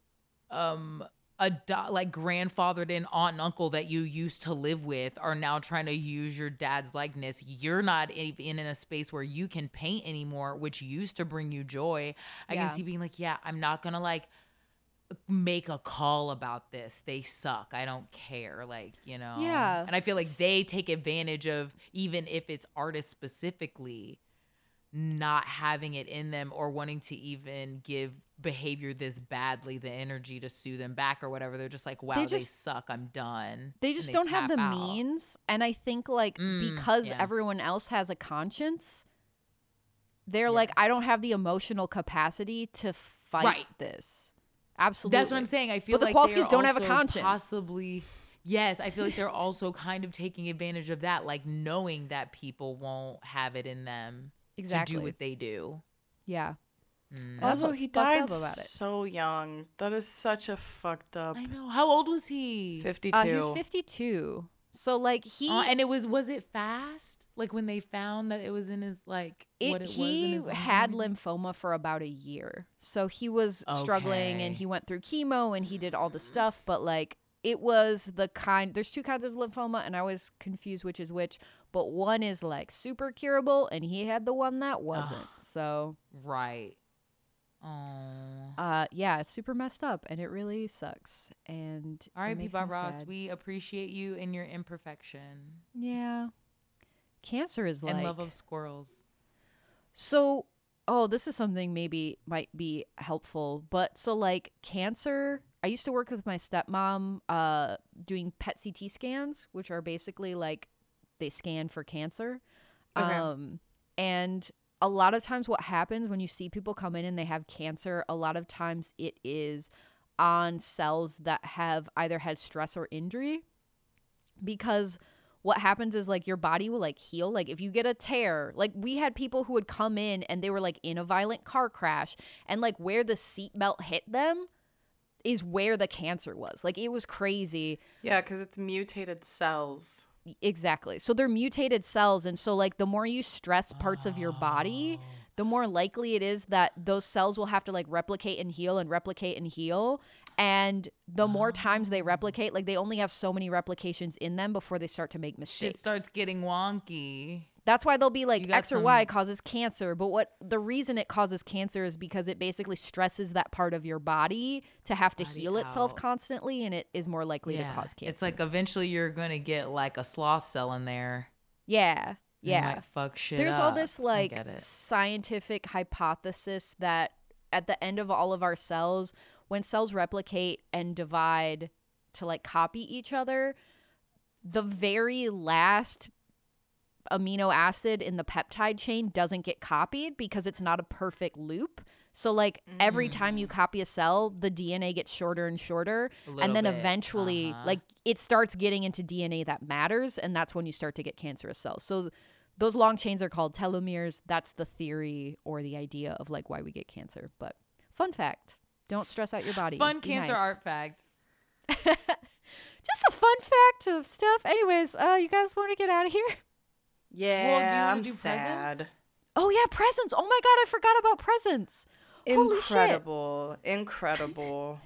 um, a like grandfathered in aunt and uncle that you used to live with are now trying to use your dad's likeness. You're not even in a space where you can paint anymore, which used to bring you joy. I Yeah. can see being like, yeah, I'm not gonna like make a call about this. They suck. I don't care. Like, you know. Yeah. And I feel like they take advantage of even if it's artists specifically not having it in them or wanting to even give behavior this badly the energy to sue them back or whatever. They're just like, wow, they, just- suck. I'm done. They just don't have the out. means. And I think like Mm, because yeah. everyone else has a conscience, they're Yeah. like, I don't have the emotional capacity to fight Right. this. Absolutely. That's what I'm saying. I feel the like Kowalskis they're don't have a conscience. Possibly. Yes, I feel like they're also kind of taking advantage of that, like knowing that people won't have it in them Exactly. to do what they do. Yeah. Mm. And that's also, he fucked up died about it. so young. That is such a fucked up. I know. How old was he? 52. Uh, he was 52. So like he Uh, and it was was it fast? Like when they found that it was in his like it, what it was in he his had lymphoma for about a year. So he was struggling and he went through chemo and he did all the stuff, but like it was the kind there's two kinds of lymphoma and I was confused which is which, but one is like super curable and he had the one that wasn't. So right. Oh. uh yeah, it's super messed up and it really sucks. And R.I.P. Bob Ross. sad. We appreciate you and your imperfection Yeah. Cancer is like and love of squirrels. So, oh, this is something maybe might be helpful, but so like cancer, I used to work with my stepmom uh doing PET CT scans, which are basically like they scan for cancer. Okay. Um and a lot of times what happens when you see people come in and they have cancer, a lot of times it is on cells that have either had stress or injury because what happens is like your body will like heal like if you get a tear like we had people who would come in and they were like in a violent car crash and like where the seatbelt hit them is where the cancer was like it was crazy Yeah, because it's mutated cells. Exactly. So they're mutated cells and so like the more you stress parts of your body oh. the more likely it is that those cells will have to like replicate and heal and replicate and heal. And the more ah. times they replicate like they only have so many replications in them before they start to make mistakes. Shit starts getting wonky. That's why they'll be like X or Y causes cancer. But what the reason it causes cancer is because it basically stresses that part of your body to have to Body heal itself constantly, and it is more likely to cause cancer. It's like eventually you're gonna get like a sloth cell in there. yeah, yeah. fuck shit There's all this like scientific hypothesis that at the end of all of our cells, when cells replicate and divide to like copy each other, the very last amino acid in the peptide chain doesn't get copied because it's not a perfect loop. So like every time Mm. you copy a cell, the DNA gets shorter and shorter and then bit, eventually uh-huh. like it starts getting into DNA that matters and that's when you start to get cancerous cells. So those long chains are called telomeres. That's the theory or the idea of like why we get cancer. But fun fact, don't stress out your *sighs* body. fun Be cancer nice. art fact. *laughs* Just a fun fact of stuff. Anyways, uh you guys want to get out of here? Yeah, well, do you I'm do sad. presents? Oh yeah, presents. Oh my god, I forgot about presents. Incredible, incredible.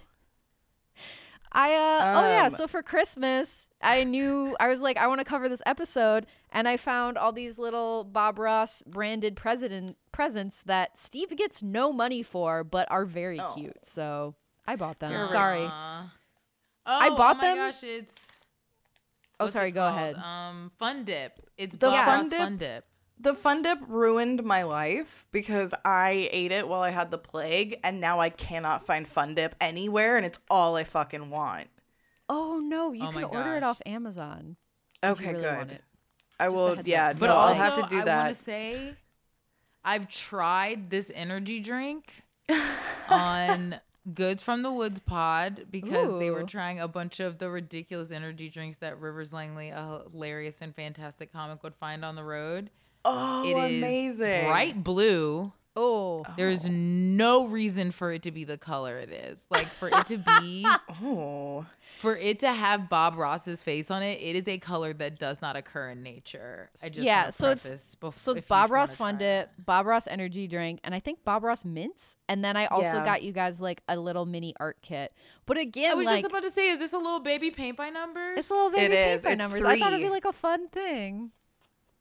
I uh oh yeah, Um, so for Christmas, I knew I was like I want to cover this episode and I found all these little Bob Ross branded president presents that Steve gets no money for but are very Oh. cute. So, I bought them. You're right. Sorry. I Oh, bought oh my them- Gosh, it's Oh, what's sorry, go called? ahead. Um, Fun Dip. It's The Bob Fun Dip? Fun Dip. The Fun Dip ruined my life because I ate it while I had the plague, and now I cannot find Fun Dip anywhere, and it's all I fucking want. Oh no, you Oh can order it off Amazon. Okay, really good. I Just will. Yeah, up. But no, also, I'll have to do that. I that. want to say, I've tried this energy drink *laughs* on Goods from the Woods Pod because they were trying a bunch of the ridiculous energy drinks that Rivers Langley, a hilarious and fantastic comic, would find on the road. oh, It is amazing! bright blue. Oh, There's no reason for it to be the color it is. Like for it to be *laughs* Oh, for it to have Bob Ross's face on it, it is a color that does not occur in nature. I just Yeah, so it's- preface bef- so it's Bob Ross Dip, Bob Ross energy drink, and I think Bob Ross mints. And then I also Yeah. got you guys like a little mini art kit. But again, I was like just about to say, is this a little baby paint by numbers? it's a little baby It paint is. by It's numbers. I thought it'd be like a fun thing.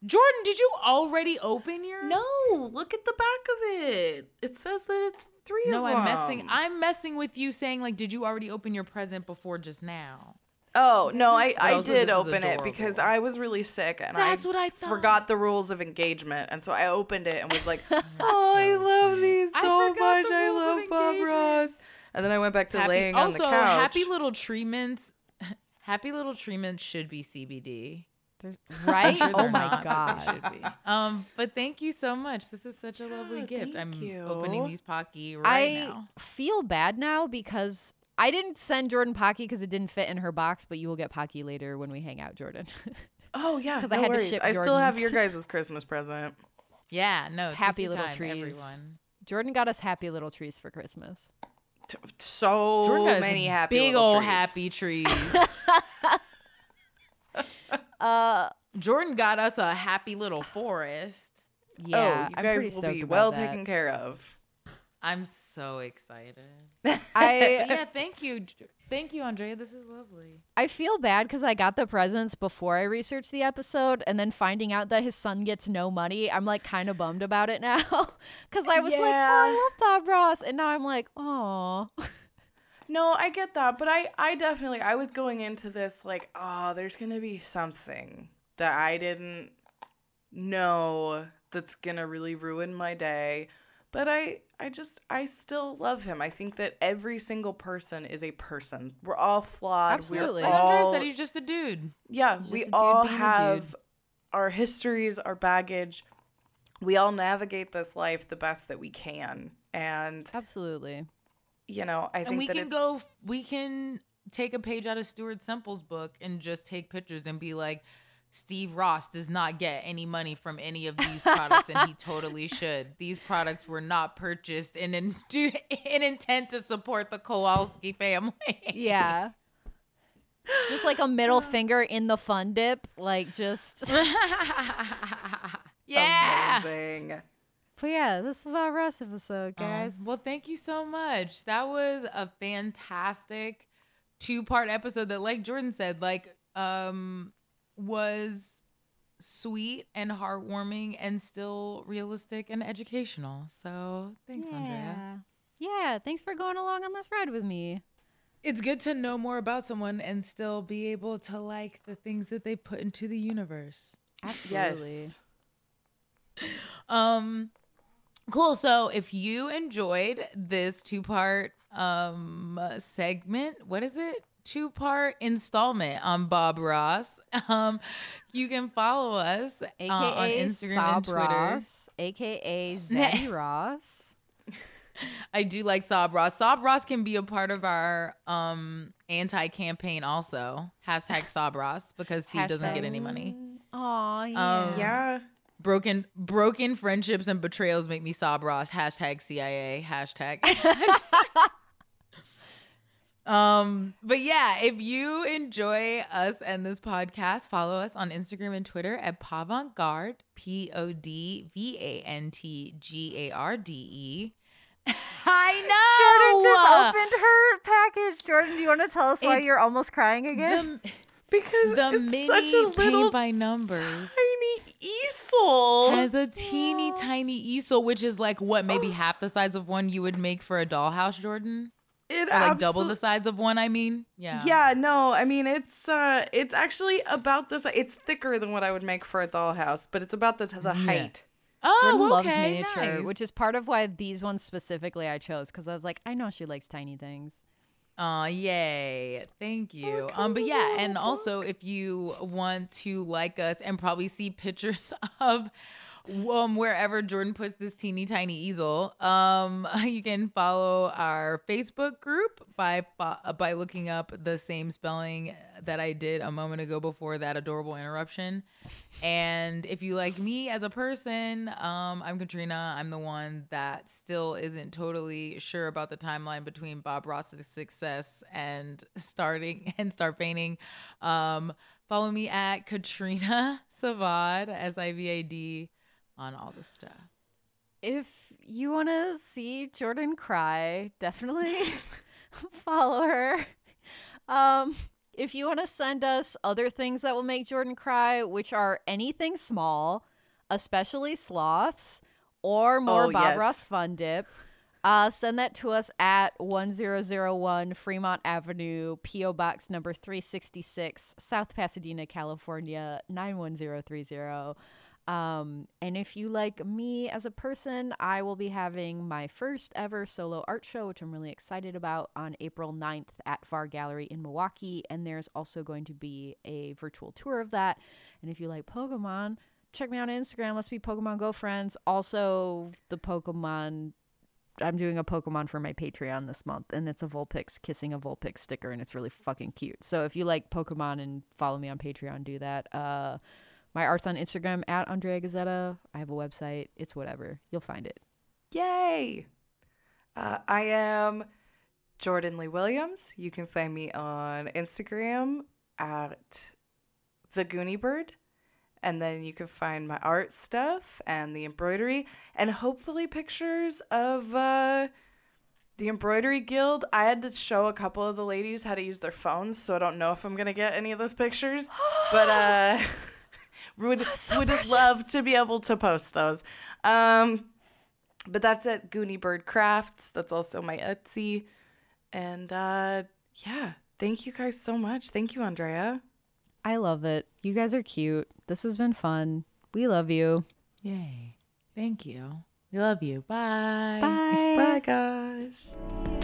Jordan, did you already open your? no! Look at the back of it. It says that it's three. No, of I'm messing. I'm messing with you, saying like, did you already open your present before just now? Oh no, I, I also did open it because. I was really sick and That's I, what I thought. forgot the rules of engagement, and so I opened it and was like, *laughs* "Oh, I love funny. these so forgot much. the I love Bob. Ross." And then I went back to Happy, laying on the couch. Also, happy little treatments. *laughs* Happy little treatments should be CBD. There's- *laughs* I'm Right? sure oh they're my not, god. they be. Um, but thank you so much. This is such a lovely Yeah, gift. I'm you. opening these Pocky right I now. feel bad now because I didn't send Jordan Pocky because it didn't fit in her box, but you will get Pocky later when we hang out, Jordan. *laughs* oh yeah, 'Cause no I had to worries. ship I still have your guys' Christmas present. Yeah, no. take Happy little time, trees. everyone. Jordan got us happy little trees for Christmas. T- So Jordan got us many happy big old trees. happy trees. *laughs* Uh, Jordan got us a happy little forest. yeah, oh, you I'm guys pretty will be well that. taken care of. I'm so excited. I *laughs* yeah, thank you, thank you, Andrea. This is lovely. I feel bad because I got the presents before I researched the episode, and then finding out that his son gets no money, I'm like kind of bummed about it now. *laughs* Because I was like, oh, I love Bob Ross, and now I'm like, oh, *laughs* No, I get that, but I I definitely I was going into this like, oh, there's going to be something that I didn't know that's going to really ruin my day. But I I just I still love him. I think that every single person is a person. We're all flawed. Absolutely. We're Like Andrea said, he's just a dude. yeah, He's we just a dude all being a dude. have our histories, our baggage. We all navigate this life the best that we can. And absolutely. You know, I think And we that can it's- go. We can take a page out of Stuart Semple's book and just take pictures and be like, Steve Ross does not get any money from any of these products, and he *laughs* totally should. These products were not purchased in in, in intent to support the Kowalski family. Yeah. just like a middle *sighs* finger in the fun dip, like just. *laughs* yeah. amazing. But yeah, this is our Ross episode, Um, guys. well, thank you so much. That was a fantastic two-part episode that like Jordan said, like um was sweet and heartwarming and still realistic and educational. So, thanks, Andrea. Yeah, thanks for going along on this ride with me. It's good to know more about someone and still be able to like the things that they put into the universe. Absolutely. Yes. *laughs* Um cool. So if you enjoyed this two-part um segment, what is it? Two-part installment on Bob Ross. *laughs* Um you can follow us uh, AKA on Instagram Sob and Twitter. Ross, AKA *laughs* Zaddy Ross. *laughs* I do like Sob Ross. Sob Ross can be a part of our um anti-campaign also. Hashtag Sob Ross because Steve doesn't get any money. Aw, yeah. Um, Yeah. Broken broken friendships and betrayals make me sob Ross. Hashtag CIA. Hashtag. *laughs* um, but yeah, if you enjoy us and this podcast, follow us on Instagram and Twitter at Podvantgarde, P O D V A N T G A R D E. I *laughs* know. Jordan just opened her package. Jordan, do you want to tell us why It's you're almost crying again? the, Because the it's mini such a little paint by numbers. tiny easel. has a teeny tiny easel, which is like what maybe half the size of one you would make for a dollhouse, Jordan. It Or like double the size of one, I mean. Yeah. Yeah, no, I mean it's uh it's actually about this it's thicker than what I would make for a dollhouse, but it's about the the Yeah. height. Oh, Jordan okay, loves miniature, nice. which is part of why these ones specifically I chose because I was like, I know she likes tiny things. Aw, yay. Thank you. Um, but yeah, and also if you want to like us and probably see pictures *laughs* of um wherever Jordan puts this teeny tiny easel, um, *laughs* you can follow our Facebook group by by looking up the same spelling that I did a moment ago before that adorable interruption. And if you like me as a person, um, I'm Katrina. I'm the one that still isn't totally sure about the timeline between Bob Ross's success and starting *laughs* and start painting. Um, follow me at Katrina Sivad, S I V A D, on all the stuff. If you want to see Jordan cry, definitely *laughs* follow her. Um, if you want to send us other things that will make Jordan cry, which are anything small, especially sloths or more Oh, Bob yes. Ross Fun Dip, uh, send that to us at 1001 Fremont Avenue, P.O. Box number 366, South Pasadena, California, 91030. Um, and if you like me as a person, I will be having my first ever solo art show, which I'm really excited about, on April 9th at Far Gallery in Milwaukee. And there's also going to be a virtual tour of that. And if you like Pokemon, check me out on Instagram. Let's be Pokemon Go friends. Also, the Pokemon. I'm doing a Pokemon for my Patreon this month, and it's a Vulpix kissing a Vulpix sticker, and it's really fucking cute. So if you like Pokemon and follow me on Patreon, do that. Uh, my art's on Instagram at Andrea Gazetta. I have a website. It's whatever. You'll find it. Yay! Uh, I am Jordan Lee Williams. You can find me on Instagram at the Goonie Bird. And then you can find my art stuff and the embroidery and hopefully pictures of uh, the embroidery guild. I had to show a couple of the ladies how to use their phones, so I don't know if I'm gonna get any of those pictures. *gasps* but uh *laughs* would would love to be able to post those. Um but that's at Goonie Bird Crafts. That's also my Etsy. And uh yeah, thank you guys so much. Thank you, Andrea. I love it. You guys are cute. This has been fun. We love you. Yay. Thank you. We love you. Bye. Bye. Bye guys.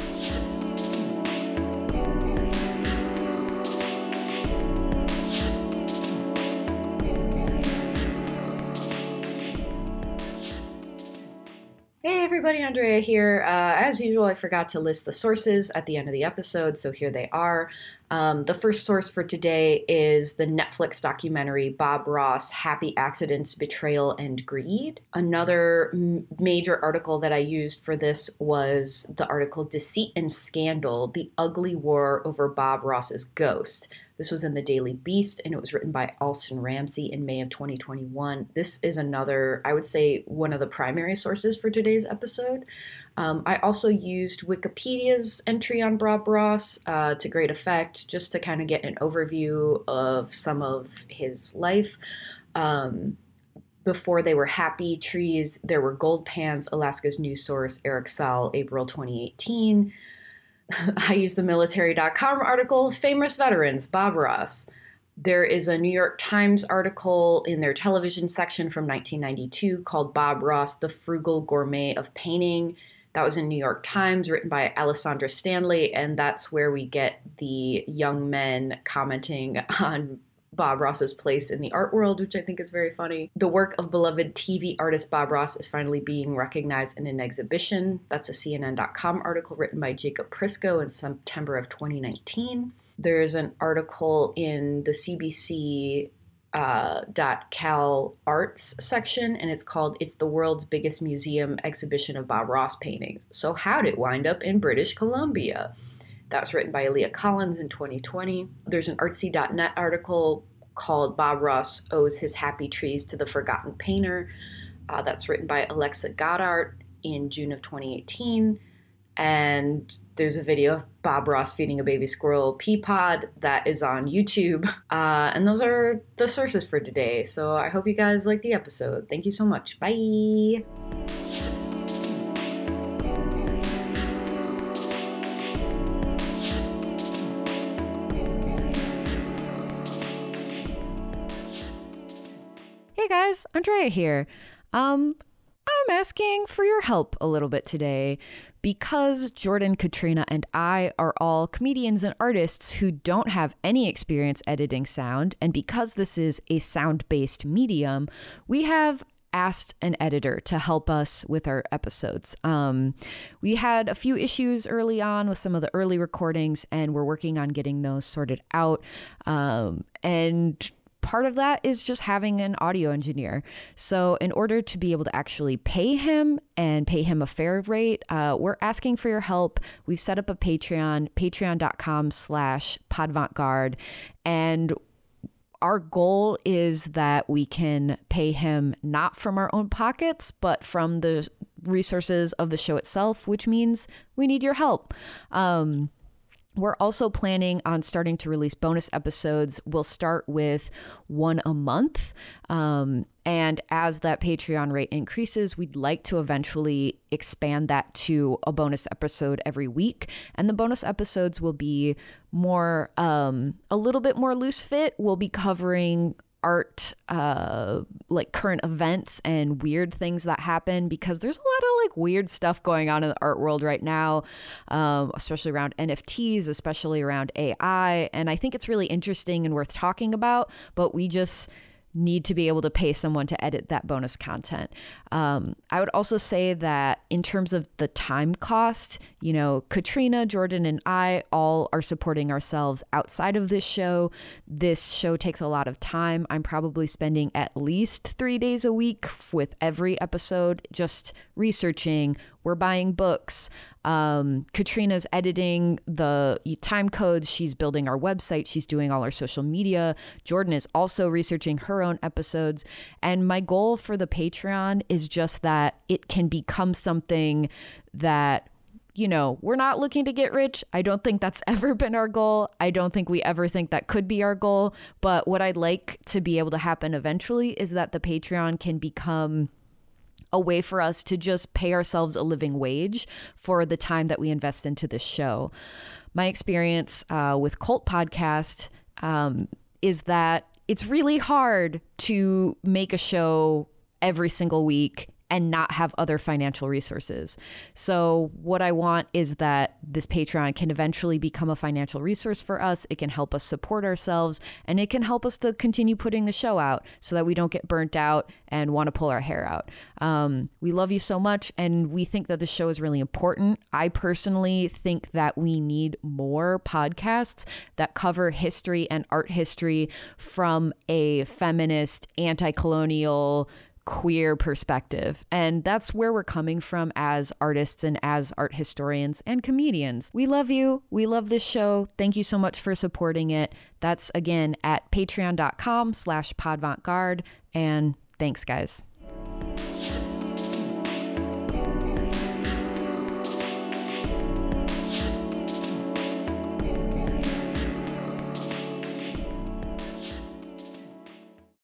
Hey everybody, Andrea here. Uh, as usual, I forgot to list the sources at the end of the episode, so here they are. Um, the first source for today is the Netflix documentary Bob Ross Happy Accidents, Betrayal, and Greed. Another m- major article that I used for this was the article Deceit and Scandal The Ugly War Over Bob Ross's Ghost. This was in the Daily Beast and it was written by Alston Ramsey in May of 2021. This is another, I would say, one of the primary sources for today's episode. Um, I also used Wikipedia's entry on Bob Ross uh, to great effect just to kind of get an overview of some of his life. Um, before they were happy trees, there were gold pans, Alaska's news source, Eric Saul, April 2018. *laughs* I use the military.com article, Famous Veterans, Bob Ross. There is a New York Times article in their television section from 1992 called Bob Ross, the Frugal Gourmet of Painting. That was in New York Times, written by Alessandra Stanley, and that's where we get the young men commenting *laughs* on Bob Ross's place in the art world, which I think is very funny. The work of beloved TV artist Bob Ross is finally being recognized in an exhibition. That's a CNN.com article written by Jacob Prisco in September of 2019. There's an article in the CBC uh, Cal Arts section, and it's called "It's the World's Biggest Museum Exhibition of Bob Ross Paintings." So how'd it wind up in British Columbia? That was written by Aaliyah Collins in 2020. There's an artsy.net article called Bob Ross Owes His Happy Trees to the Forgotten Painter. Uh, that's written by Alexxa Gotthardt in June of 2018. And there's a video of Bob Ross feeding a baby squirrel pea pod that is on YouTube. Uh, and those are the sources for today. So I hope you guys like the episode. Thank you so much. Bye. Guys, Andrea here. Um, I'm asking for your help a little bit today because Jordan, Katrina, and I are all comedians and artists who don't have any experience editing sound, and because this is a sound based medium, we have asked an editor to help us with our episodes. Um, we had a few issues early on with some of the early recordings, and we're working on getting those sorted out. Um, and part of that is just having an audio engineer. So, in order to be able to actually pay him and pay him a fair rate, uh, we're asking for your help. We've set up a Patreon, patreon.com slash podvantgarde. And our goal is that we can pay him not from our own pockets, but from the resources of the show itself, which means we need your help. Um, we're also planning on starting to release bonus episodes. We'll start with one a month. Um, and as that Patreon rate increases, we'd like to eventually expand that to a bonus episode every week. And the bonus episodes will be more, um, a little bit more loose fit. We'll be covering art uh like current events and weird things that happen because there's a lot of like weird stuff going on in the art world right now um, especially around nfts especially around ai and i think it's really interesting and worth talking about but we just need to be able to pay someone to edit that bonus content. Um, I would also say that in terms of the time cost, you know, Katrina, Jordan, and I all are supporting ourselves outside of this show. This show takes a lot of time. I'm probably spending at least three days a week with every episode just researching. We're buying books. Um, Katrina's editing the time codes. She's building our website. She's doing all our social media. Jordan is also researching her own episodes. And my goal for the Patreon is just that it can become something that you know, we're not looking to get rich. I don't think that's *laughs* ever been our goal. I don't think we ever think that could be our goal. But what I'd like to be able to happen eventually is that the Patreon can become a way for us to just pay ourselves a living wage for the time that we invest into this show. My experience uh, with Cult Podcast um, is that it's really hard to make a show every single week and not have other financial resources. So, what I want is that this Patreon can eventually become a financial resource for us. It can help us support ourselves and it can help us to continue putting the show out so that we don't get burnt out and want to pull our hair out. Um, we love you so much and we think that the show is really important. I personally think that we need more podcasts that cover history and art history from a feminist, anti colonial, queer perspective. And that's where we're coming from as artists and as art historians and comedians. We love you. We love this show. Thank you so much for supporting it. That's again at patreon.com slash podvantgarde. And thanks, guys.